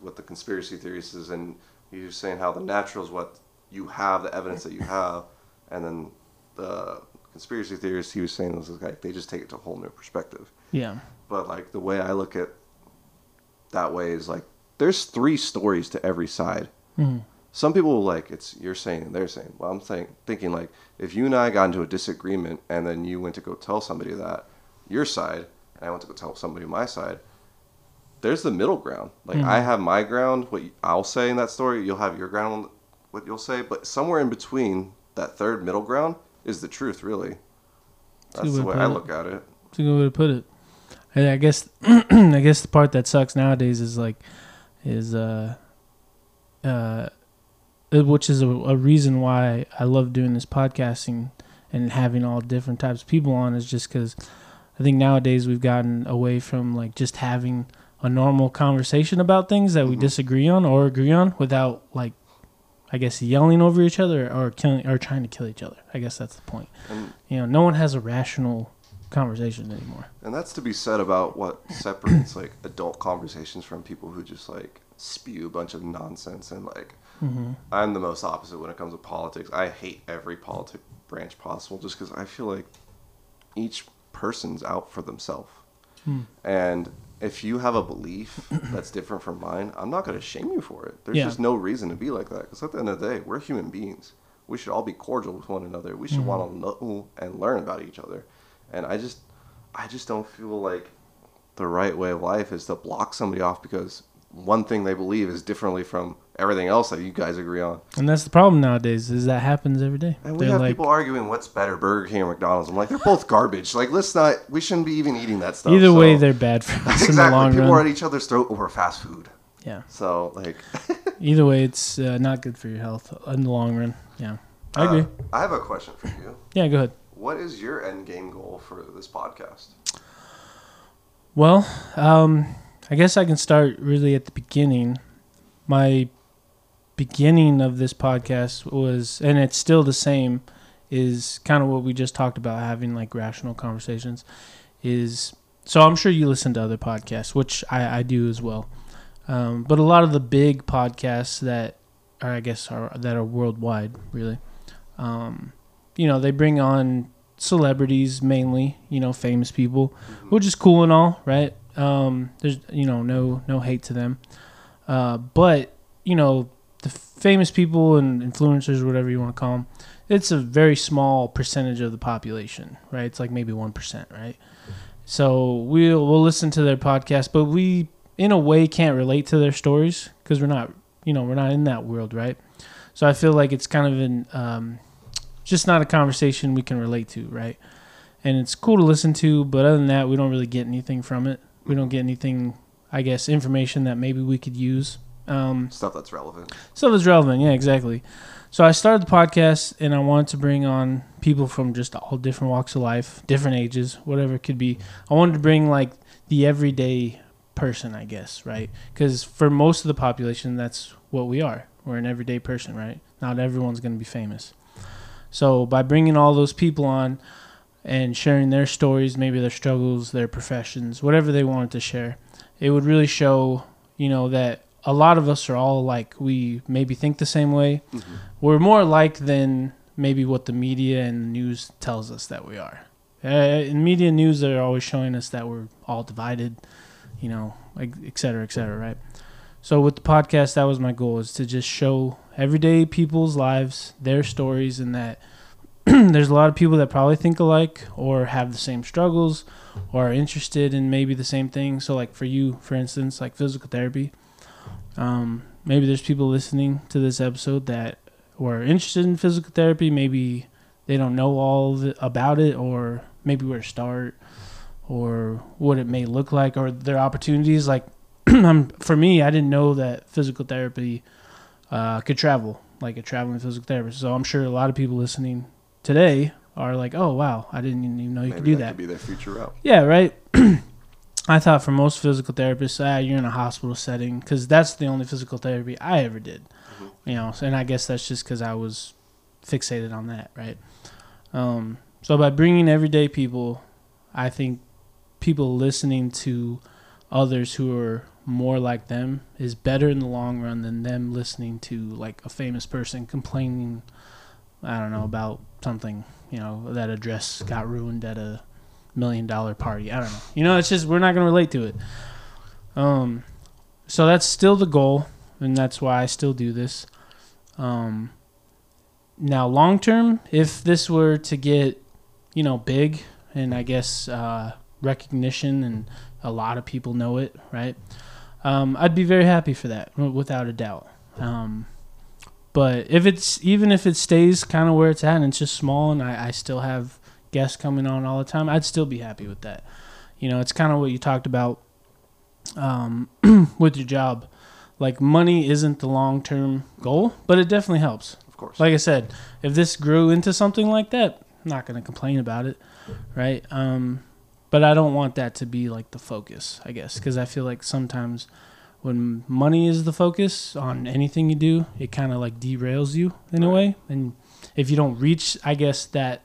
what the conspiracy theories is, and you're saying how the natural is what you have, the evidence that you have, and then the conspiracy theorists he was saying was like they just take it to a whole new perspective. yeah. But like the way I look at that way is like there's three stories to every side Mhm. some people like it's you're saying and they're saying. Well, I'm saying thinking like if you and I got into a disagreement and then you went to go tell somebody that your side and I went to go tell somebody my side, there's the middle ground. Like Mhm. I have my ground, what I'll say in that story, you'll have your ground, what you'll say, but somewhere in between that third middle ground is the truth, really. That's a That's good the way I it. look at it. That's a good way to put it. And I guess I guess the part that sucks nowadays is like is uh uh which is a, a reason why I love doing this podcasting and having all different types of people on is just because I think nowadays we've gotten away from like just having a normal conversation about things that we Mhm. disagree on or agree on without like I guess yelling over each other or killing or trying to kill each other. I guess that's the point. And You know, no one has a rational conversation anymore. And that's to be said about what separates like adult conversations from people who just like spew a bunch of nonsense and like Mm-hmm. I'm the most opposite when it comes to politics. I hate every politic branch possible just because I feel like each person's out for themselves. Hmm. And if you have a belief that's different from mine, I'm not going to shame you for it. There's Yeah. just no reason to be like that. Because at the end of the day, we're human beings. We should all be cordial with one another. We should Mhm. want to know and learn about each other. And I just, I just don't feel like the right way of life is to block somebody off because one thing they believe is differently from everything else that you guys agree on. And that's the problem nowadays is that happens every day. And we They're have like people arguing what's better, Burger King or McDonald's. I'm like, they're both garbage. Like, let's not. We shouldn't be even eating that stuff. either way they're bad for us in the exactly. long People are at each other's throat over fast food. Yeah. So like, Either way it's uh, not good for your health in the long run. Yeah. I uh, agree. I have a question for you. Yeah, go ahead. What is your end game goal for this podcast? Well, um, I guess I can start really at the beginning. My beginning of this podcast was, and it's still the same, is kind of what we just talked about having like rational conversations. Is so I'm sure you listen to other podcasts, which I, I do as well. Um, but a lot of the big podcasts that are, I guess, are that are worldwide, really. Um, you know, they bring on celebrities mainly, you know, famous people, which is cool and all, right? Um, there's, you know, no no hate to them, uh, but you know, the famous people and influencers, whatever you want to call them, it's a very small percentage of the population, right? It's like maybe one percent, right? So we'll we'll listen to their podcast, but we in a way can't relate to their stories because we're not, you know, we're not in that world, right? So I feel like it's kind of an um, just not a conversation we can relate to, right? And it's cool to listen to, but other than that, we don't really get anything from it. We don't get anything, I guess, information that maybe we could use. Um, Stuff that's relevant. stuff that's relevant. Yeah, exactly. So I started the podcast, and I wanted to bring on people from just all different walks of life, different ages, whatever it could be. I wanted to bring like the everyday person, I guess, right? Because for most of the population, that's what we are. We're an everyday person, right? Not everyone's going to be famous. So by bringing all those people on and sharing their stories, maybe their struggles, their professions, whatever they wanted to share, it would really show, you know, that a lot of us are all like we maybe think the same way. We're more alike than maybe what the media and news tells us that we are. Uh, in media news, they're always showing us that we're all divided, you know, like et cetera, et cetera, right? So with the podcast, that was my goal is to just show everyday people's lives, their stories, and that there's a lot of people that probably think alike or have the same struggles or are interested in maybe the same thing. So like for you, for instance, like physical therapy, um, maybe there's people listening to this episode that were interested in physical therapy. Maybe they don't know all it, about it, or maybe where to start, or what it may look like, or their opportunities. Like for me, I didn't know that physical therapy uh, could travel, like a traveling physical therapist. So I'm sure a lot of people listening today are like, "Oh wow, I didn't even know you Maybe could do that that." could be their future route. Yeah, right. I thought for most physical therapists, ah, you're in a hospital setting because that's the only physical therapy I ever did. You know, and I guess that's just because I was fixated on that, right? Um, so by bringing everyday people, I think people listening to others who are more like them is better in the long run than them listening to like a famous person complaining. I don't know about something, you know, that a dress got ruined at a million dollar party. I don't know. You know, it's just we're not gonna relate to it. Um, so that's still the goal, and that's why I still do this. Um, now long term, if this were to get, you know, big and I guess uh, recognition and a lot of people know it, right? Um, I'd be very happy for that, without a doubt. Um, but if it's even if it stays kind of where it's at and it's just small and I, I still have guests coming on all the time, I'd still be happy with that. You know, it's kind of what you talked about um, with your job. Like money isn't the long term goal, but it definitely helps. Of course. Like I said, if this grew into something like that, I'm not going to complain about it, right? Um, but I don't want that to be like the focus, I guess, because I feel like sometimes when money is the focus on anything you do, it kind of like derails you in a way. And if you don't reach, I guess, that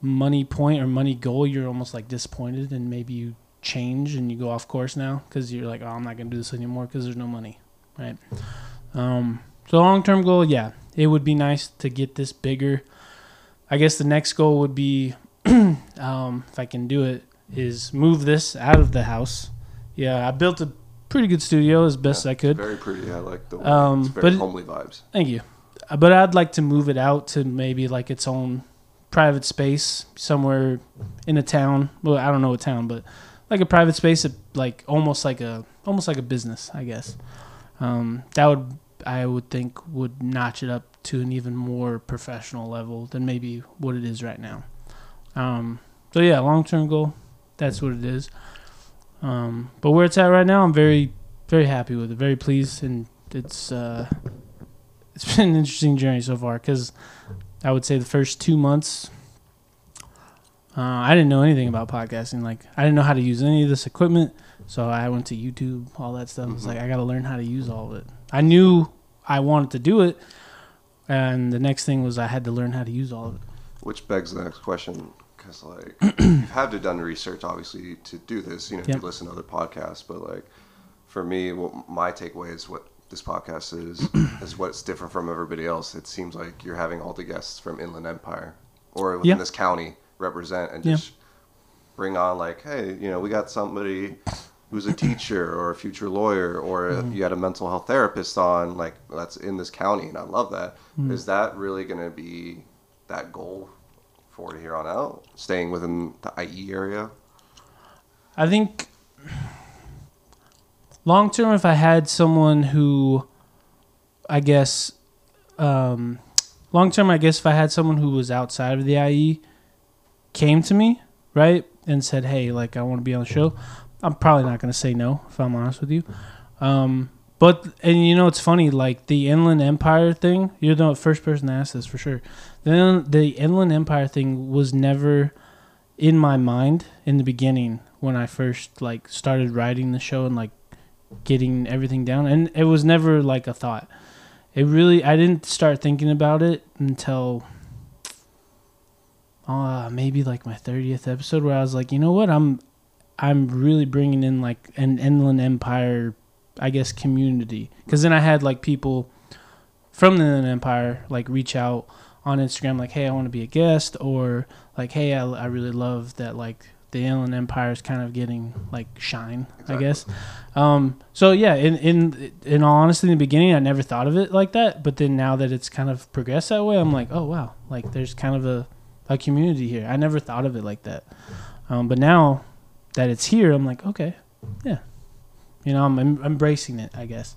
money point or money goal, you're almost like disappointed and maybe you change and you go off course now because you're like, oh, I'm not going to do this anymore because there's no money, right? Um, so long term goal, yeah, it would be nice to get this bigger. I guess the next goal would be, um, if I can do it, is move this out of the house. Yeah, I built a pretty good studio as best Yeah, I could. Very pretty. I like the. Um, it's very but homely vibes. Thank you. But I'd like to move it out to maybe like its own private space somewhere in a town. Well, I don't know a town, but like a private space, like almost like a almost like a business, I guess. Um, that would I would think would notch it up to an even more professional level than maybe what it is right now. Um, so yeah, long term goal, that's what it is. Um, but where it's at right now, I'm very very happy with it, very pleased, and it's uh, it's been an interesting journey so far because I would say the first two months, uh, I didn't know anything about podcasting. Like I didn't know how to use any of this equipment, So I went to YouTube, all that stuff. It's Mhm. like I got to learn how to use all of it. I knew I wanted to do it, and the next thing was I had to learn how to use all of it. Which begs the next question, because like you've had to done research, obviously, to do this. You know, Yep. you listen to other podcasts, but like for me, what my takeaway is what this podcast is is what's different from everybody else. It seems like you're having all the guests from Inland Empire or within Yeah. this county represent and Yeah. just bring on like, hey, you know, we got somebody who's a teacher or a future lawyer or Mm-hmm. you had a mental health therapist on like that's in this county and I love that. Is Mm. that really going to be that goal for here on out? Staying within the IE area? I think long term, if I had someone who, I guess, um, long term, I guess if I had someone who was outside of the IE, came to me, right, and said, "Hey, like I want to be on the show," I'm probably not to say no if I'm honest with you. Um, but and you know it's funny, like the Inland Empire thing. You're the first person to ask this for sure. Then the Inland Empire thing was never in my mind in the beginning when I first like started writing the show and like getting everything down and it was never like a thought. It really I didn't start thinking about it until uh maybe like my 30th episode where I was like, "You know what? I'm I'm really bringing in like an Inland Empire I guess community." Cuz then I had like people from the Inland Empire like reach out on Instagram like, "Hey, I want to be a guest," or like, "Hey, I, I really love that like the Inland Empire is kind of getting like shine." I guess. Um, so yeah, in in in all honesty, in the beginning, I never thought of it like that. But then now that it's kind of progressed that way, I'm like, oh wow, like there's kind of a a community here. I never thought of it like that. Um, but now that it's here, I'm like, okay, yeah, you know, I'm, em embracing it. I guess.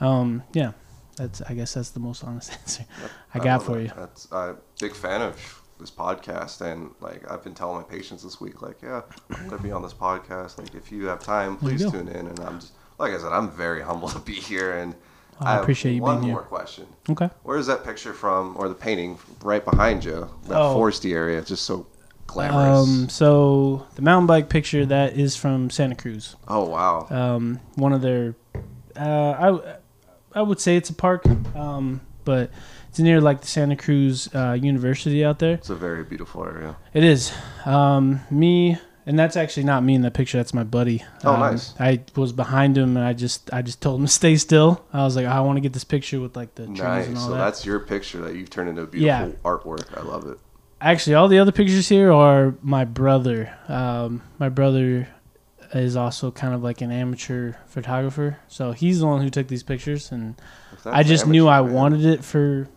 Um, yeah, that's I guess that's the most honest answer I got love for that. you. That's I'm a big fan of this podcast, and like I've been telling my patients this week, like, yeah, I'm gonna be on this podcast. Like, if you have time, please tune in. And I'm just like I said, I'm very humble to be here, and I have appreciate you being one being more here. question. Okay. Where is that picture from, or the painting right behind you? That Oh. foresty area, just so glamorous. Um, so the mountain bike picture that is from Santa Cruz. oh wow, um, one of their uh, I I would say it's a park, um, but it's near like the Santa Cruz uh, University out there. it's a very beautiful area. It is. Um, me and that's actually not me in that picture. That's my buddy. Oh, Um, nice. I was behind him and I just I just told him to stay still. I was like, I want to get this picture with like the trees Nice. and all So that. that's your picture that you've turned into beautiful Yeah. artwork. I love it. Actually, all the other pictures here are my brother. Um, my brother is also kind of like an amateur photographer, so he's the one who took these pictures, and I just knew I man, wanted it for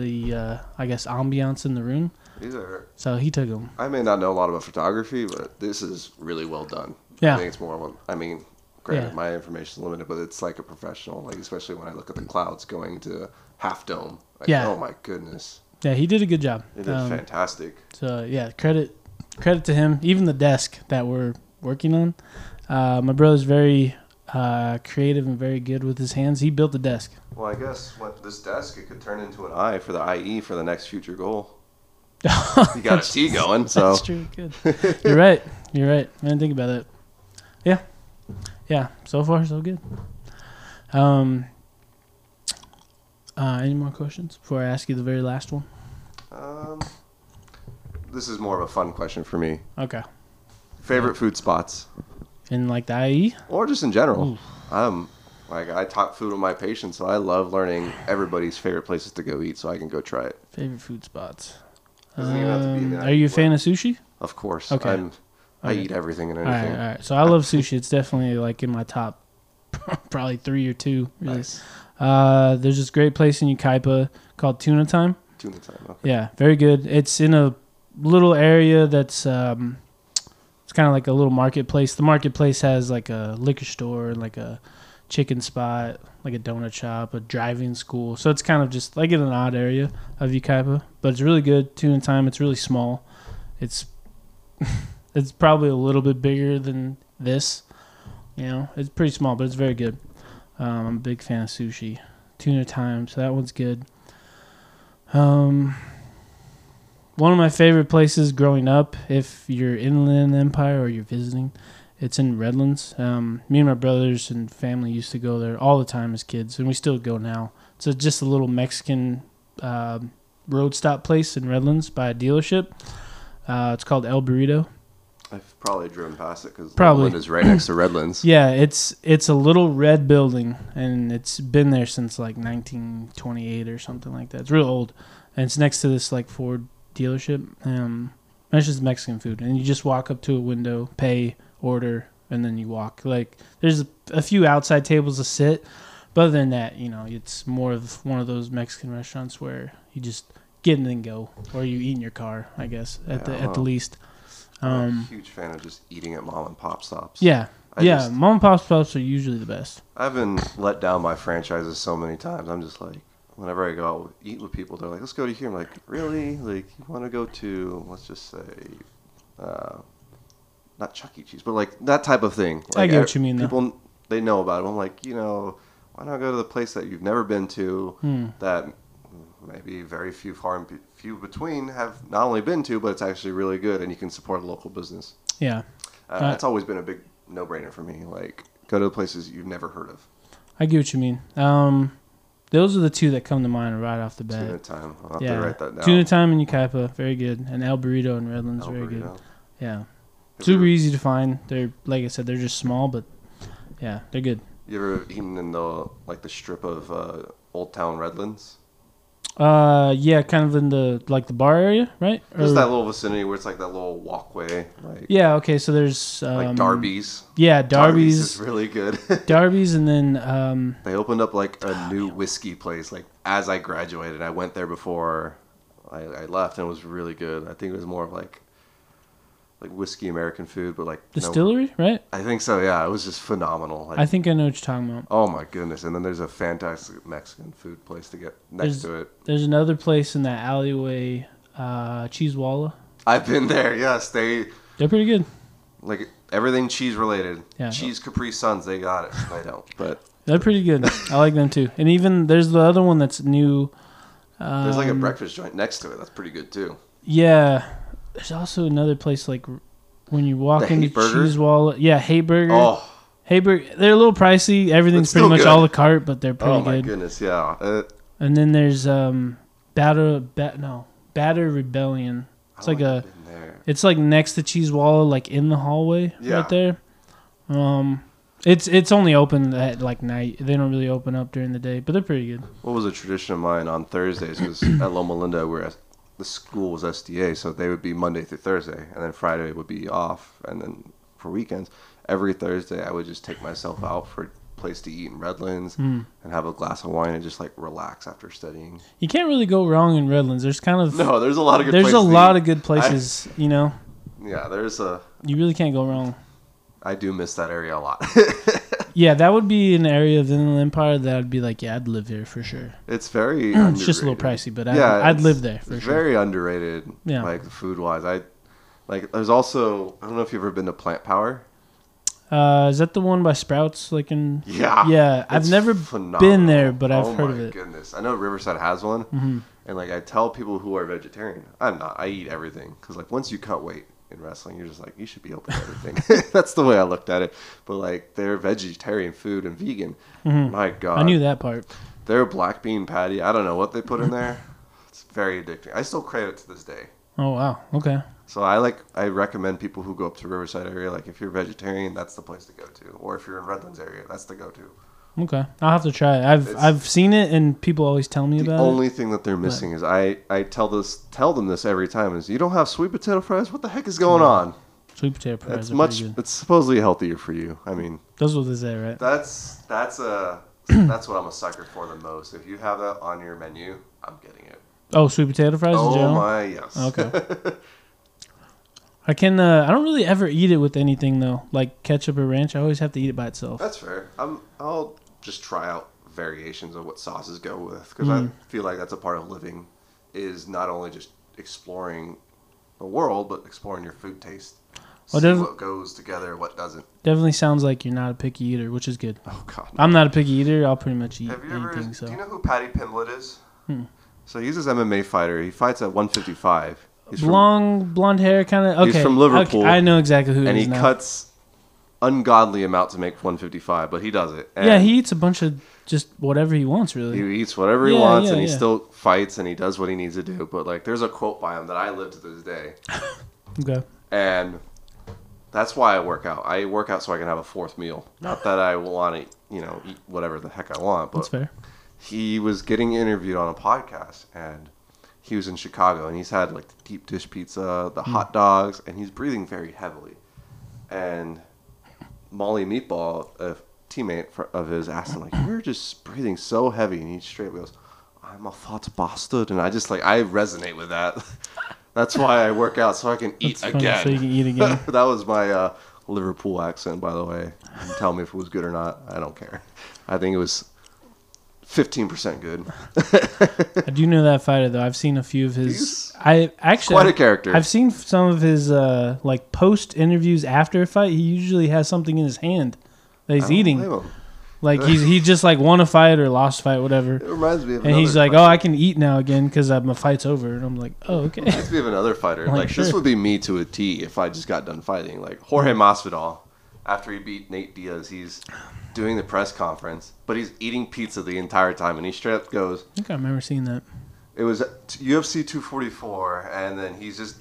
the, uh, I guess, ambiance in the room. These are. So he took them. I may not know a lot about photography, but this is really well done. Yeah. I think it's more. of a- I mean, granted, Yeah. my information is limited, but it's like a professional. Like especially when I look at the clouds going to half dome. Like, Yeah. Oh my goodness, Yeah, he did a good job. it is Um, fantastic. So yeah, credit credit to him. Even the desk that we're working on, uh, my brother's very uh, creative and very good with his hands. He built the desk. Well, I guess what this desk it could turn into an eye for the IE for the next future goal. You got a T going, so That's true. Good. You're right. You're right. I didn't think about it. Yeah. Yeah. So far, so good. Um. Uh, any more questions before I ask you the very last one? um, this is more of a fun question for me. Okay. Favorite food spots, In like the IE? or just in general. I'm like I talk food with my patients, so I love learning everybody's favorite places to go eat, so I can go try it. Favorite food spots. Doesn't even have to be Um, are you a fan of sushi? Of course. Okay. I'm, I Okay. eat everything and All right, anything. all right. So I love sushi. It's definitely like in my top, probably three or two. Really. Nice. Uh, there's this great place in Yucaipa called Tuna Time. Tuna time. Okay. Yeah, very good. It's in a little area that's um, it's kind of like a little marketplace. The marketplace has like a liquor store, and like a chicken spot, like a donut shop, a driving school. So it's kind of just like in an odd area of Yucaipa, but it's really good. Tuna Time. It's really small. It's it's probably a little bit bigger than this. You know, it's pretty small, but it's very good. Um, I'm a big fan of sushi. Tuna Time, so that one's good. Um, one of my favorite places growing up, if you're in inland empire or you're visiting, It's in Redlands. Um, me and my brothers and family used to go there all the time as kids, and we still go now. It's a, just a little Mexican um road stop place in Redlands by a dealership. Uh, it's called El Burrito. I've probably driven past it because Probably. Loveland is right next to Redlands. Yeah, it's it's a little red building, and it's been there since like 1928 or something like that. It's real old, and it's next to this like Ford dealership. Um, and it's just Mexican food, and you just walk up to a window, pay, order, and then you walk. Like there's a, few outside tables to sit, but other than that, you know, it's more of one of those Mexican restaurants where you just get in and go, or you eat in your car, I guess at the at the Yeah. least. I'm a Um, huge fan of just eating at mom and pop stops. yeah, I yeah, just- mom and pop shops are usually the best. I've been let down by franchises so many times. I'm just like, whenever I go out eat with people, they're like, "Let's go to here." I'm like, "Really? Like, you want to go to let's just say, uh, not Chuck E. Cheese, but like that type of thing." I Like, get uh, what you mean, though. People they know about it. I'm like, you know, why not go to the place that you've never been to Hmm. that maybe very few far and few between have not only been to, but it's actually really good, and you can support a local business. Yeah, Uh, Uh, that's always been a big no-brainer for me. Like, go to the places you've never heard of. I get what you mean. Um, those are the two that come to mind right off the bat. Tuna time. I'll have Yeah, to write that down. tuna time in Yucaipa, very good, and El Burrito in Redlands, El very good. Yeah, super easy to find. They're like I said, they're just small, but yeah, they're good. You ever eaten in the like the strip of uh, Old Town Redlands? Uh, yeah, kind of in the like the bar area, right? There's Or- that little vicinity where it's like that little walkway, like yeah, okay. So there's um, like Darby's. Yeah, is Darby's, is really good. Darby's, and then um, they opened up like a new whiskey place. Like as I graduated, I went there before I, I left, and it was really good. I think it was more of like like whiskey American food, but like no- distillery, right? I think so. Yeah, it was just phenomenal. Like, I think I know what you're talking about. oh my goodness! And then there's a fantastic Mexican food place to get next There's- to it. There's another place in that alleyway, uh, Cheese Walla. I've been there. Yes, they They're pretty good. like everything cheese related. Yeah. Cheese Capri Suns, they got it. I don't, but They're pretty good. I like them too. And even there's the other one that's new. Um, there's like a breakfast joint next to it. That's pretty good too. Yeah. There's also another place like when you walk The into Cheese Wall. Yeah, Hey Burger. Oh, Hey Burger. They're a little pricey. Everything's pretty much good. all the cart, but they're pretty good. oh my good. goodness, yeah. Uh, And then there's um, Batter. Bat no, Batter Rebellion. It's like a. been there. It's like next to Cheese Walla, like in the hallway Yeah. right there. Um, it's it's only open at like night. They don't really open up during the day, but they're pretty good. What was a tradition of mine on Thursdays was at Loma Linda where the school was SDA, so they would be Monday through Thursday, and then Friday would be off, and then for weekends, every Thursday I would just take myself out for a place to eat in Redlands Mm. and have a glass of wine and just like relax after studying. You can't really go wrong in Redlands. There's kind of No, there's a lot of good. there's a lot eat. of good places. you know, Yeah, there's a. you really can't go wrong. I do miss that area a lot. Yeah, that would be an area of the Inland Empire that I'd be like, yeah, I'd live here for sure. it's very. It's just a little pricey, but I'd, Yeah, I'd live there for sure. Very underrated. Yeah. Like food wise, I like. There's also I don't know if you've ever been to Plant Power. Uh, is that the one by Sprouts? Like in Yeah. yeah, I've never phenomenal. been there, but I've oh heard of it. Goodness, I know Riverside has one, hmm and like I tell people who are vegetarian, I'm not. I eat everything because like once you cut weight in wrestling, you're just like you should be open to everything. That's the way I looked at it. But like their vegetarian food and vegan, my God, Mm-hmm. I knew that part. their black bean patty. I don't know what they put in there. It's very addicting. I still crave it to this day. Oh wow, okay. So I like I recommend people who go up to Riverside area, like if you're vegetarian, that's the place to go to, or if you're in Redlands area, that's the go to. Okay, I'll have to try it. I've It's- I've seen it and people always tell me about. It. The only thing that they're missing is I I tell this tell them this every time is you don't have sweet potato fries. What the heck is going on? Sweet potato fries It's much. It's supposedly healthier for you. I mean, that's what they say, right? that's that's a that's what I'm a sucker for the most. If you have that on your menu, I'm getting it. Oh, sweet potato fries in Oh my yes. Okay. I can. Uh, I don't really ever eat it with anything though, like ketchup or ranch. I always have to eat it by itself. That's fair. I'm. I'll just try out variations of what sauces go with because Mm. I feel like that's a part of living, is not only just exploring the world but exploring your food taste. Well, See what goes together, what doesn't. Definitely sounds like you're not a picky eater, which is good. Oh God. I'm not a picky eater. I'll pretty much eat Have you ever? anything. So Do you know who Paddy Pimblett is? Hmm. So he's this MMA fighter. He fights at 155. He's from, blonde, hair, kind of. Okay, He's from Liverpool, okay, I know exactly who and he now. cuts ungodly amount to make 155, but he does it. And yeah, he eats a bunch of just whatever he wants, really. he eats whatever he Yeah, wants, yeah, and he yeah. still fights and he does what he needs to do. But like, there's a quote by him that I live to this day, okay. and that's why I work out. I work out so I can have a fourth meal. Not that I want to, you know, eat whatever the heck I want, but That's fair. he was getting interviewed on a podcast and he was in Chicago and he's had like the deep dish pizza, the hot dogs, and he's breathing very heavily. And Molly Meatball, a teammate of his, asked him like, "You're just breathing so heavy," and he straight up goes, "I'm a fat bastard," and I just like I resonate with that. That's why I work out so I can eat That's again. so you can eat again. that was my uh, Liverpool accent, by the way. You can tell me if it was good or not. I don't care. I think it was fifteen percent good. I do know that fighter though. I've seen a few of his. He's I actually quite a character. I've seen some of his uh, like post interviews after a fight. He usually has something in his hand that he's eating. Like he's he just like won a fight or lost a fight, whatever. It reminds me of. And he's like, "Oh, I can eat now again because my fight's over." And I'm like, "Oh, okay." Reminds me of another fighter. Like, Like, this would be me to a T if I just got done fighting. Like Jorge Masvidal, after he beat Nate Diaz, he's doing the press conference, but he's eating pizza the entire time, and he straight up goes, I think I remember seeing that. it was UFC 244, and then he's just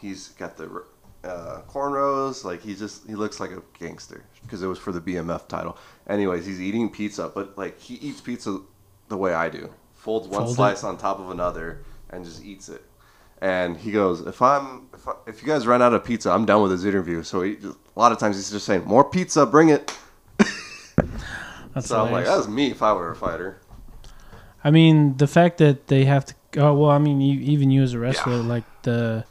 he's got the uh, cornrows, like he just he looks like a gangster because it was for the BMF title. Anyways, he's eating pizza, but like he eats pizza the way I do, folds one Fold it. slice on top of another and just eats it. And he goes, if I'm if, I, if you guys run out of pizza, I'm done with this interview. So he, a lot of times he's just saying, more pizza, bring it. That's So I'm like, hilarious. that was me if I were a fighter. I mean, the fact that they have to. Oh well, I mean, you, even you as a wrestler, like the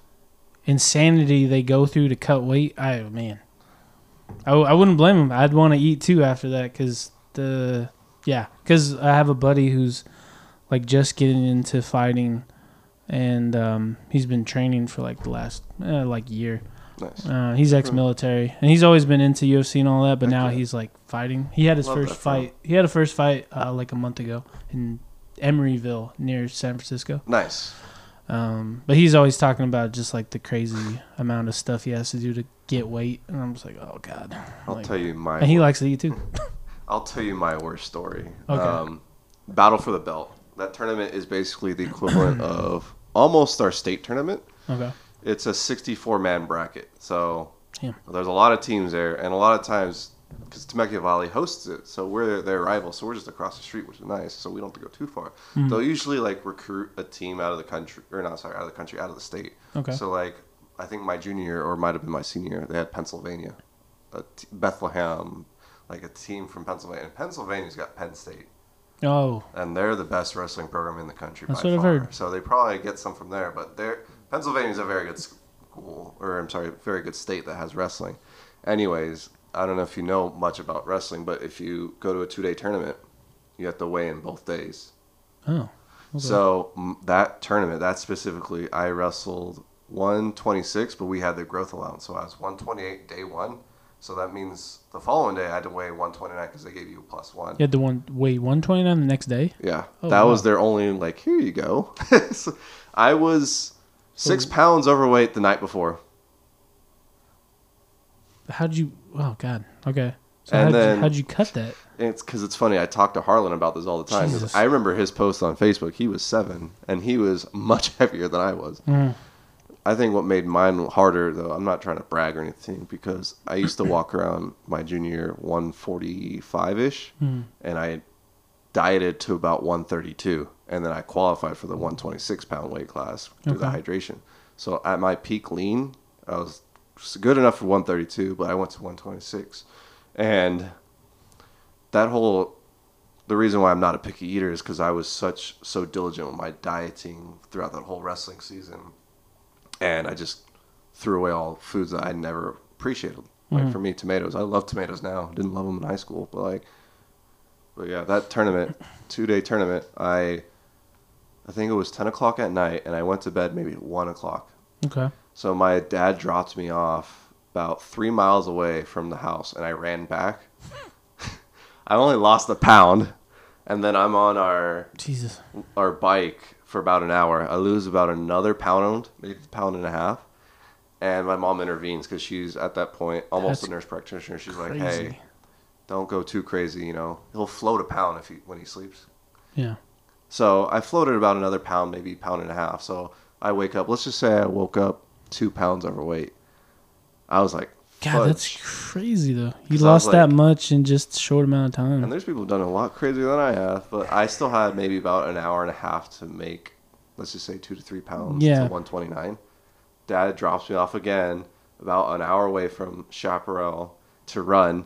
insanity they go through to cut weight. I man, I, I wouldn't blame them. I'd want to eat too after that because the yeah, because I have a buddy who's like just getting into fighting, and um, he's been training for like the last uh, like year. Nice. Uh, he's ex-military, and he's always been into UFC and all that. But Heck now he's like fighting. He had his Love first fight. He had a first fight uh, like a month ago in Emeryville near San Francisco. Nice. Um, but he's always talking about just like the crazy amount of stuff he has to do to get weight, and I'm just like, oh god. I'll Like- tell you my And he likes to eat too. I'll tell you my worst story. Okay. Um, Battle for the Belt. That tournament is basically the equivalent of almost our state tournament. Okay. It's a 64 man bracket. So Damn. there's a lot of teams there, and a lot of times, because Temecula Valley hosts it, so we're their rival, so we're just across the street, which is nice, so we don't have to go too far. Mhm. They'll usually like recruit a team out of the country, or not, sorry, out of the country, out of the state. Okay. So like, I think my junior or might have been my senior they had Pennsylvania, a t- Bethlehem, like a team from Pennsylvania. And Pennsylvania's got Penn State, Oh, and they're the best wrestling program in the country That's by what I've heard. So they probably get some from there, but they're Pennsylvania's a very good school, or I'm sorry, very good state that has wrestling. Anyways, I don't know if you know much about wrestling, but if you go to a two day tournament, you have to weigh in both days. oh. Okay. So that tournament, that specifically, I wrestled 126, but we had the growth allowance, so I was 128 day one. So that means the following day I had to weigh 129 because they gave you a plus one. you had to one weigh 129 the next day. Yeah, Oh, that was their only like. Here you go. So I was six pounds overweight the night before, How'd you? Oh God. Okay. So And how'd, then- you, how'd you cut that? it's because it's funny. I talk to Harlan about this all the time. I remember his post on Facebook. He was seven, and he was much heavier than I was. Mm. I think what made mine harder, though, I'm not trying to brag or anything, because I used to walk around my junior 145 ish, Mm. and I dieted to about 132, and then I qualified for the 126 pound weight class through the hydration. So at my peak lean, I was good enough for 132, but I went to 126, and that whole the reason why I'm not a picky eater is because I was such so diligent with my dieting throughout that whole wrestling season, and I just threw away all foods that I never appreciated. Like Mhm. for me, tomatoes. I love tomatoes now. Didn't love them in high school, but like, but yeah, that tournament, two day tournament, I, I think it was ten o'clock at night, and I went to bed maybe one o'clock. Okay. So my dad dropped me off about three miles away from the house, and I ran back. I only lost a pound, and then I'm on our Jesus. our bike for about an hour. I lose about another pound, maybe a pound and a half, and my mom intervenes because she's at that point almost That's a nurse practitioner. She's like, "Hey, don't go too crazy. You know, he'll float a pound if he when he sleeps." Yeah. So I floated about another pound, maybe pound and a half. So I wake up. Let's just say I woke up two pounds overweight. I was like, God, that's crazy though. You lost that much in just a short amount of time. And there's people who've done a lot crazier than I have, but I still had maybe about an hour and a half to make, let's just say two to three pounds Yeah. to 129. Dad drops me off again about an hour away from Chaparral to run,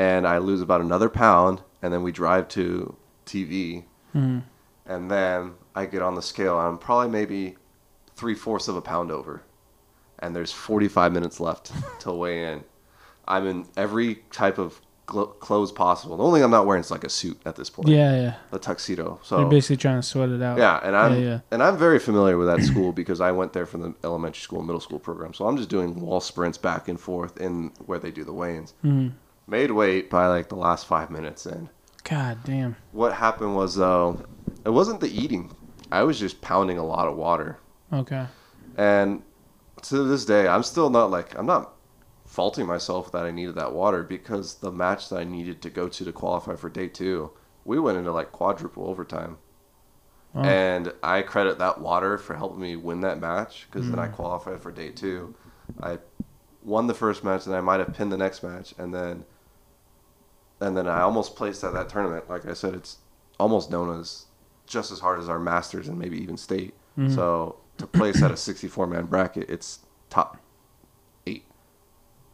and I lose about another pound, and then we drive to TV, Mhm. and then I get on the scale, I'm probably maybe three fourths of a pound over, and there's 45 minutes left till weigh in. I'm in every type of glo- clothes possible. The only thing I'm not wearing is like a suit at this point, Yeah, yeah. a tuxedo. So They're basically trying to sweat it out. yeah, and I'm Yeah, yeah. and I'm very familiar with that school because I went there from the elementary school, and middle school program. So I'm just doing wall sprints back and forth in where they do the weigh-ins. Mhm. Made weight by like the last five minutes in. God damn. What happened was though, it wasn't the eating. I was just pounding a lot of water. Okay. And to this day, I'm still not like I'm not faulting myself that I needed that water because the match that I needed to go to to qualify for day two, we went into like quadruple overtime. Oh. And I credit that water for helping me win that match because then I Mm. qualified for day two. I won the first match and I might have pinned the next match and then and then I almost placed at that tournament. Like I said, it's almost known as just as hard as our masters and maybe even state. Mhm. So to place at a 64 man bracket, it's top eight.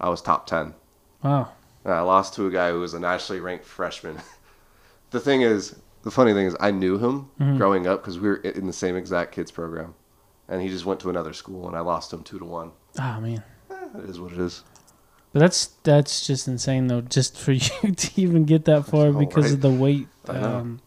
I was top 10. Wow. And I lost to a guy who was a nationally ranked freshman. the thing is, the funny thing is, I knew him Mhm. growing up because we were in the same exact kids program, and he just went to another school, and I lost him two to one. Ah man. Eh, it is what it is. But that's that's just insane though, just for you to even get that far know, because right? of the weight. I know. Um,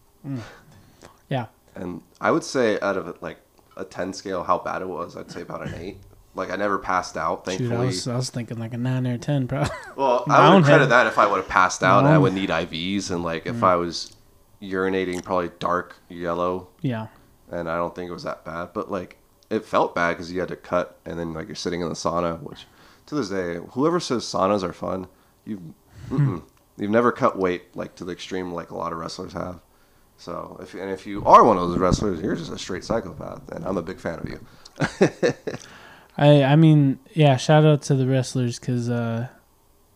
And I would say out of like a 10 scale, how bad it was, I'd say about an eight. Like I never passed out, shoot, thankfully. I was I was thinking like a nine or ten, probably. Well, My I would credit head- that if I would have passed out and I would need IVs and like if Mm. I was urinating probably dark yellow yeah. and I don't think it was that bad, but like it felt bad because you had to cut and then like you're sitting in the sauna, which to this day, whoever says saunas are fun, you've you've never cut weight like to the extreme like a lot of wrestlers have. So if and if you are one of those wrestlers, you're just a straight psychopath, and I'm a big fan of you. I I mean yeah. Shout out to the wrestlers because uh,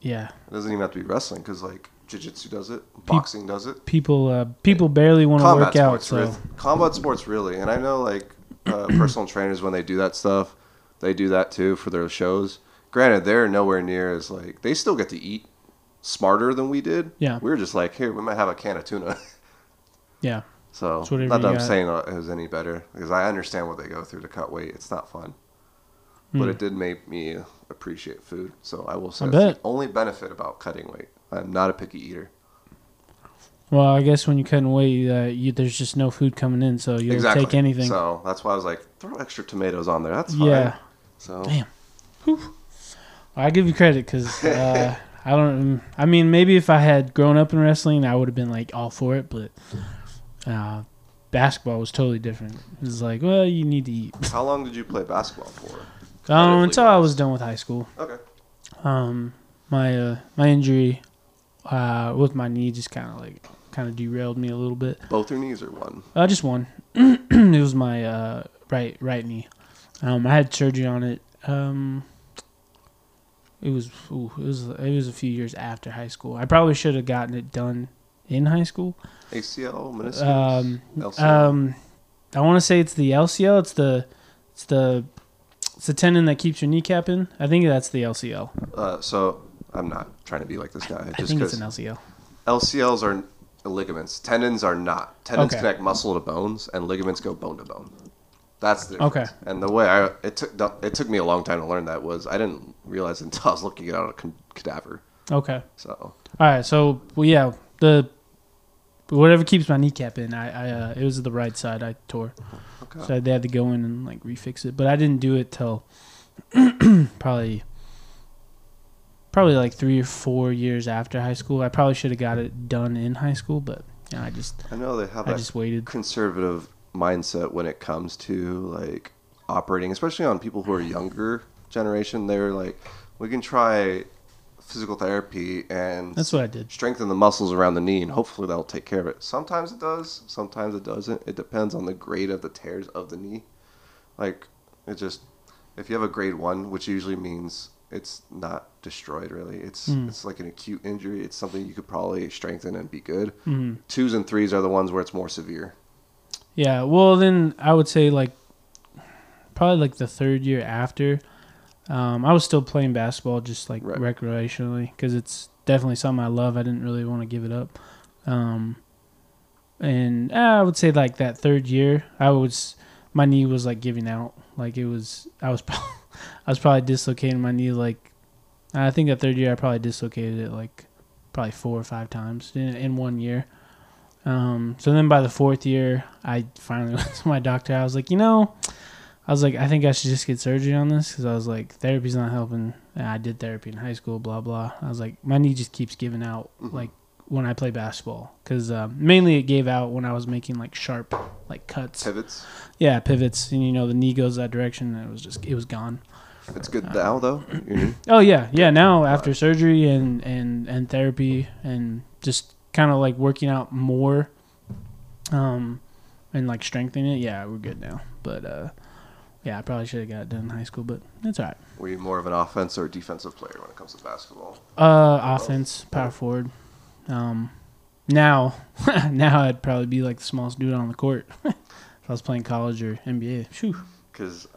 yeah, It doesn't even have to be wrestling because like jiu-jitsu does it, boxing does it. people uh people barely want to work out. So really. combat sports really, and I know like uh, personal trainers when they do that stuff, they do that too for their shows. Granted, they're nowhere near as like they still get to eat smarter than we did. Yeah. we were just like, here, we might have a can of tuna. yeah, so whatever not that I'm got. saying it was any better because I understand what they go through to cut weight. It's not fun, but Hmm. it did make me appreciate food. So I will say I that's the only benefit about cutting weight. I'm not a picky eater. Well, I guess when you couldn't wait, uh, you, there's just no food coming in, so you'll exactly. take anything. So that's why I was like, throw extra tomatoes on there. That's fine. yeah, So Damn. I give you credit because uh, I don't. I mean, maybe if I had grown up in wrestling, I would have been like all for it. But uh, basketball was totally different. It was like, well, you need to eat. How long did you play basketball for? Um, until I was done with high school. Okay. Um, my uh, my injury uh, with my knee just kind of like kind of derailed me a little bit. Both your knees or one? Uh, just one. it was my uh, right right knee. Um, I had surgery on it. Um, it was ooh, it was it was a few years after high school. I probably should have gotten it done in high school. ACL, meniscus, Um, LCL. um, I want to say it's the LCL. It's the it's the it's the tendon that keeps your kneecap in. I think that's the LCL. uh, so I'm not trying to be like this guy. I Just think it's an LCL. LCLs are ligaments, tendons are not. Tendons Okay. connect muscle to bones, and ligaments go bone to bone. That's the difference. Okay. And the way I it took it took me a long time to learn that was I didn't realize until I was looking at a cadaver. Okay. So All right. So well, yeah, the whatever keeps my kneecap in, I, I uh, it was the right side I tore, okay. so they had to go in and like refix it. But I didn't do it till probably probably like three or four years after high school. I probably should have got it done in high school, but you know, I just I know they have I just waited. conservative mindset when it comes to like operating, especially on people who are younger generation, they were like, we can try physical therapy and That's what I did. strengthen the muscles around the knee, and hopefully that'll take care of it. Sometimes it does, sometimes it doesn't. It depends on the grade of the tears of the knee. Like, it just, if you have a grade one, which usually means it's not destroyed really, it's Mm. it's like an acute injury. It's something you could probably strengthen and be good. Mhm. Twos and threes are the ones where it's more severe. Yeah, well then I would say like probably like the third year after, um, I was still playing basketball just like Right. recreationally because it's definitely something I love. I didn't really want to give it up, um, and uh, I would say like that third year, I was my knee was like giving out. Like it was, I was probably, I was probably dislocating my knee. Like I think that third year, I probably dislocated it like probably four or five times in, in one year. Um, so then by the fourth year, I finally went to my doctor. I was like, you know, I was like, I think I should just get surgery on this because I was like, therapy's not helping. And I did therapy in high school, blah blah. I was like, my knee just keeps giving out, Mhm. like when I play basketball, because um, mainly it gave out when I was making like sharp, like cuts. Pivots. Yeah, pivots, and you know the knee goes that direction, and it was just it was gone. It's good now though. Oh yeah, yeah. Now after surgery and and and therapy and just kind of like working out more, um, and like strengthening it. Yeah, we're good now. But uh, yeah, I probably should have got it done in high school, but it's alright. Were you more of an offense or defensive player when it comes to basketball? Uh, offense, power forward. Um, now, now I'd probably be like the smallest dude on the court if I was playing college or NBA. Because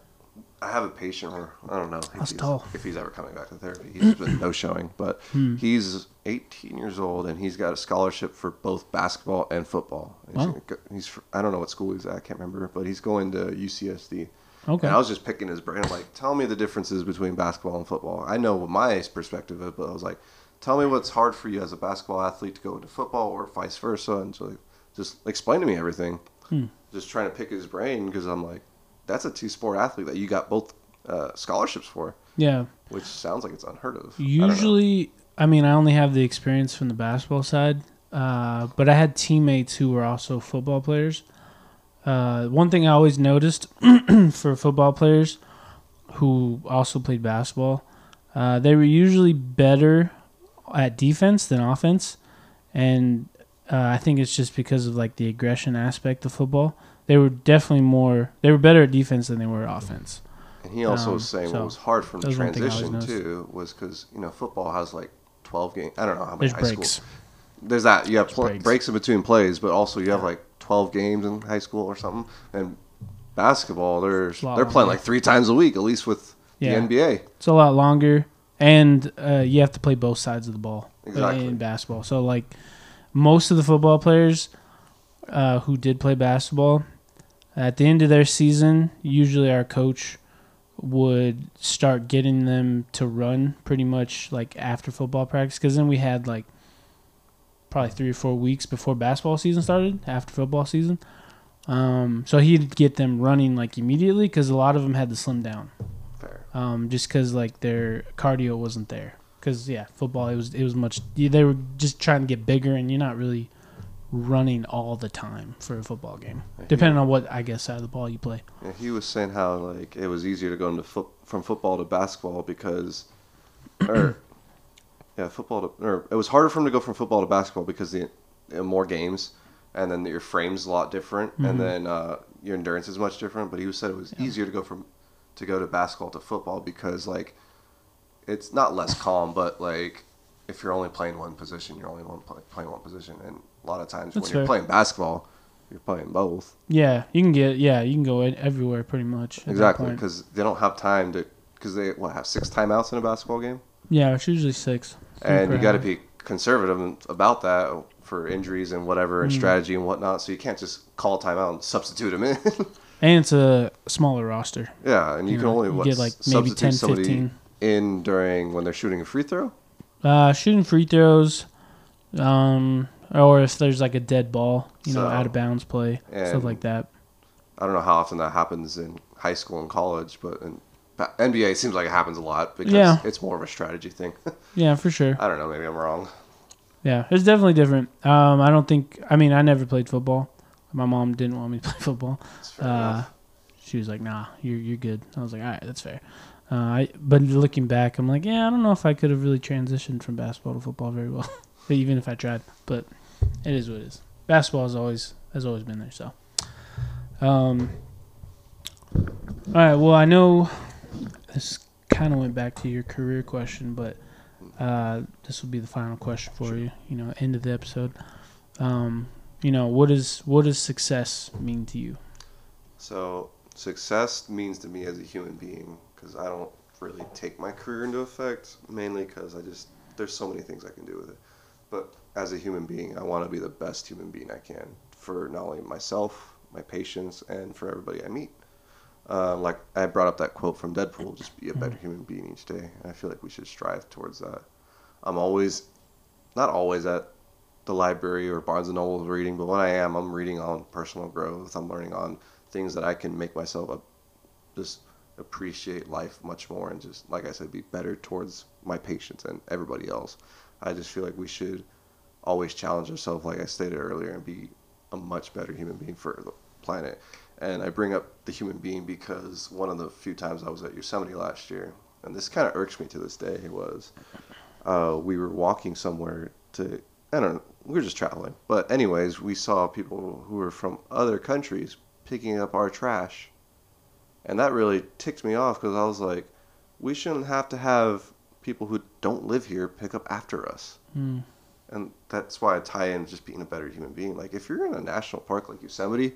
I have a patient where I don't know if he's, if he's ever coming back to therapy. He's been no showing, but Hmm. he's 18 years old and he's got a scholarship for both basketball and football. He's, Wow. gonna go- he's I don't know what school he's at. I can't remember, but he's going to UCSD. Okay. And I was just picking his brain. I'm like, tell me the differences between basketball and football. I know what my perspective is, but I was like, tell me what's hard for you as a basketball athlete to go into football or vice versa. And so like, just explain to me everything. Hmm. Just trying to pick his brain because I'm like, that's a two sport athlete that you got both uh, scholarships for, yeah. which sounds like it's unheard of. I. Usually, I, mean, I only have the experience from the basketball side, uh, but I had teammates who were also football players. Uh, one thing I always noticed for football players who also played basketball, uh, they were usually better at defense than offense, and uh, I think it's just because of like the aggression aspect of football. They were definitely more. They were better at defense than they were offense. And he also Um, was saying so what was hard from that was one thing I always transition too was because you know football has like 12 games. I don't know how many There's high breaks. school. There's that you have pl- breaks. breaks. in between plays, but also you have like 12 games in high school or something. And basketball, there's It's a lot they're playing like three times a week, at least with Yeah. the NBA. It's a lot longer, and uh, you have to play both sides of the ball uh, Exactly. in basketball. So like most of the football players uh, who did play basketball, at the end of their season, usually our coach would start getting them to run pretty much like after football practice because then we had like probably three or four weeks before basketball season started after football season um, so he'd get them running like immediately because a lot of them had to slim down Fair. um, just because like their cardio wasn't there. Because yeah, football it was it was much. They were just trying to get bigger, and you're not really running all the time for a football game, depending on what I guess side of the ball you play. Yeah, he was saying how like it was easier to go into foot from football to basketball because, or yeah, football to or it was harder for him to go from football to basketball because the uh, more games and then your frame's a lot different Mhm. and then uh, your endurance is much different. But he said it was Yeah. easier to go from to go to basketball to football because like it's not less calm, but like if you're only playing one position, you're only one play, playing one position, and a lot of times That's when you're playing basketball, you're playing both. Yeah, you can get yeah you can go in everywhere pretty much. Exactly, because they don't have time to. Because they what have six timeouts in a basketball game, Yeah, it's usually six. And you got to be conservative about that for injuries and whatever and Mm. strategy and whatnot. So you can't just call a timeout and substitute them in. And it's a smaller roster. yeah, and you, can know, only you what, get like maybe substitute 10, 15. in during when they're shooting a free throw. Uh, shooting free throws, um, or if there's like a dead ball, you know, out of bounds play, stuff like that. I don't know how often that happens in high school and college, but in NBA seems like it happens a lot because Yeah. it's more of a strategy thing. Yeah, for sure. I don't know, maybe I'm wrong. Yeah, it's definitely different. Um, I don't think. I mean, I never played football. My mom didn't want me to play football. Uh, she was like, "Nah, you're you're good." I was like, "All right, that's fair." Uh, I, but looking back, I'm like, yeah, I don't know if I could have really transitioned from basketball to football very well, even if I tried. But it is what it is. Basketball has always has always been there. So, um, all right. Well, I know this kind of went back to your career question, but uh, this will be the final question for you. You know, end of the episode. Um, you know, what is what does success mean to you? So success means to me as a human being because I don't really take my career into effect mainly because I just there's so many things I can do with it. But as a human being, I want to be the best human being I can for not only myself, my patients, and for everybody I meet. Uh, like I brought up that quote from Deadpool, just be a better human being each day. And I feel like we should strive towards that. I'm always, not always at the library or Barnes and Noble reading, but when I am, I'm reading on personal growth. I'm learning on things that I can make myself a, just appreciate life much more and just like I said, be better towards my patients and everybody else. I just feel like we should always challenge ourselves, like I stated earlier, and be a much better human being for the planet. And I bring up the human being because one of the few times I was at Yosemite last year, and this kind of irks me to this day, was uh, we were walking somewhere to, I don't know, we were just traveling. But, anyways, we saw people who were from other countries picking up our trash. And that really ticked me off because I was like, we shouldn't have to have people who don't live here pick up after us. Mm. And that's why I tie in just being a better human being. Like, if you're in a national park like Yosemite,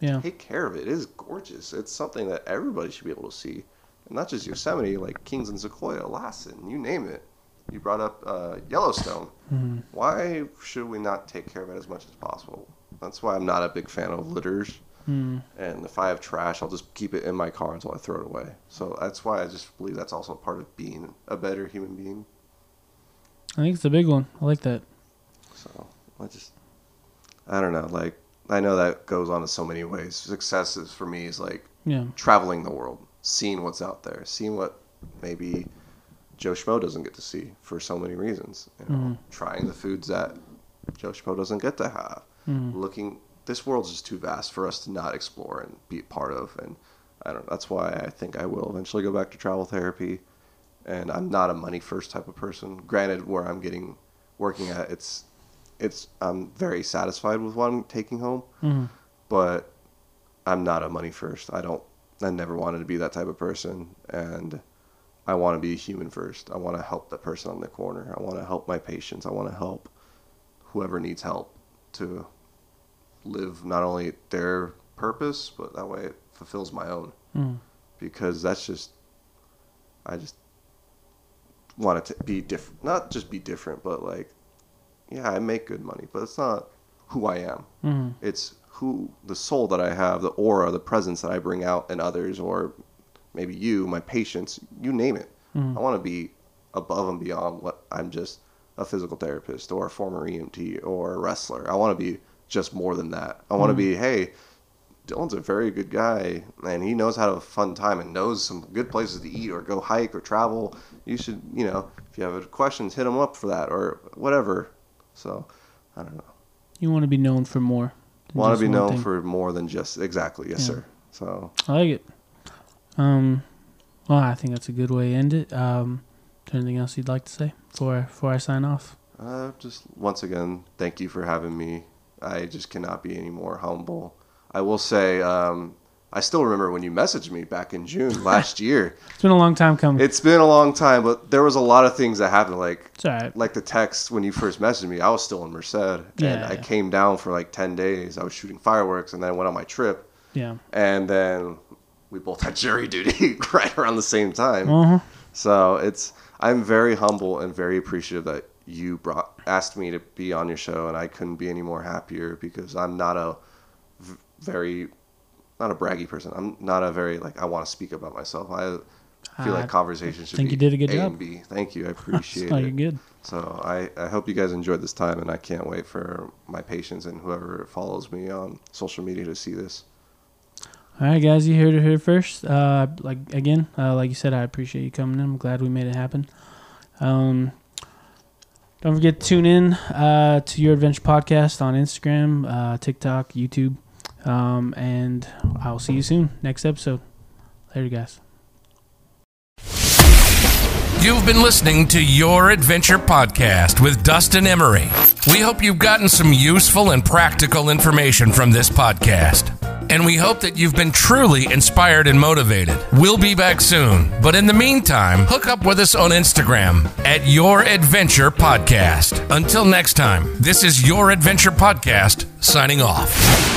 Yeah. take care of it. It is gorgeous. It's something that everybody should be able to see. And not just Yosemite, like Kings and Sequoia, Lassen, you name it. You brought up uh, Yellowstone. Mhm. Why should we not take care of it as much as possible? That's why I'm not a big fan of litters. Mm. And if I have trash, I'll just keep it in my car until I throw it away. So that's why I just believe that's also part of being a better human being. I think it's a big one. I like that. So I just, I don't know. Like, I know that goes on in so many ways. Success is for me is like Yeah. traveling the world, seeing what's out there, seeing what maybe Joe Schmo doesn't get to see for so many reasons. You know, Mhm. trying the foods that Joe Schmo doesn't get to have. Mm. Looking, this world's just too vast for us to not explore and be a part of. And I don't. That's why I think I will eventually go back to travel therapy. And I'm not a money first type of person. Granted, where I'm getting working at, it's it's I'm very satisfied with what I'm taking home Mm. but I'm not a money first. I don't. I never wanted to be that type of person, and I want to be human first. I want to help the person on the corner. I want to help my patients. I want to help whoever needs help to live not only their purpose, but that way it fulfills my own. Mm. Because that's just, I just want it to be different. Not just be different, but like, yeah, I make good money, but it's not who I am Mm. it's who the soul that I have, the aura, the presence that I bring out in others, or maybe you, my patients, you name it. Mm. I want to be above and beyond what I'm just a physical therapist or a former EMT or a wrestler. I want to be just more than that. I want to Mm. be, hey, Dylan's a very good guy and he knows how to have a fun time and knows some good places to eat or go hike or travel. You should, you know, if you have questions, hit him up for that or whatever. So, I don't know You want to be known for more. want to be known thing. for more than just exactly yes Yeah. sir so I like it. Um, well, I think that's a good way to end it. Um, is there anything else you'd like to say before before I sign off? uh, just once again thank you for having me i just cannot be any more humble i will say um, i still remember when you messaged me back in june last year It's been a long time coming. it's been a long time but there was a lot of things that happened like it's all right. like the text when you first messaged me i was still in merced and Yeah, i yeah. came down for like 10 days i was shooting fireworks and then i went on my trip Yeah. and then we both had jury duty right around the same time Uh-huh. So it's I'm very humble and very appreciative that you brought asked me to be on your show, and I couldn't be any more happier because I'm not a v- very not a braggy person. I'm not a very like I want to speak about myself. I feel like conversation should think be you did a good A job. and B. Thank you. I appreciate it. you're good. So I, I hope you guys enjoyed this time, and I can't wait for my patients and whoever follows me on social media to see this. All right, guys, you heard it here first. Uh, like again, uh, like you said, I appreciate you coming in. I'm glad we made it happen. Um, don't forget to tune in uh, to your adventure podcast on Instagram, uh, TikTok, YouTube, um, and I'll see you soon. Next episode. Later, guys. You've been listening to Your Adventure Podcast with Dustin Emery. We hope you've gotten some useful and practical information from this podcast. And we hope that you've been truly inspired and motivated. We'll be back soon. But in the meantime, hook up with us on Instagram at Your Adventure Podcast. Until next time, this is Your Adventure Podcast signing off.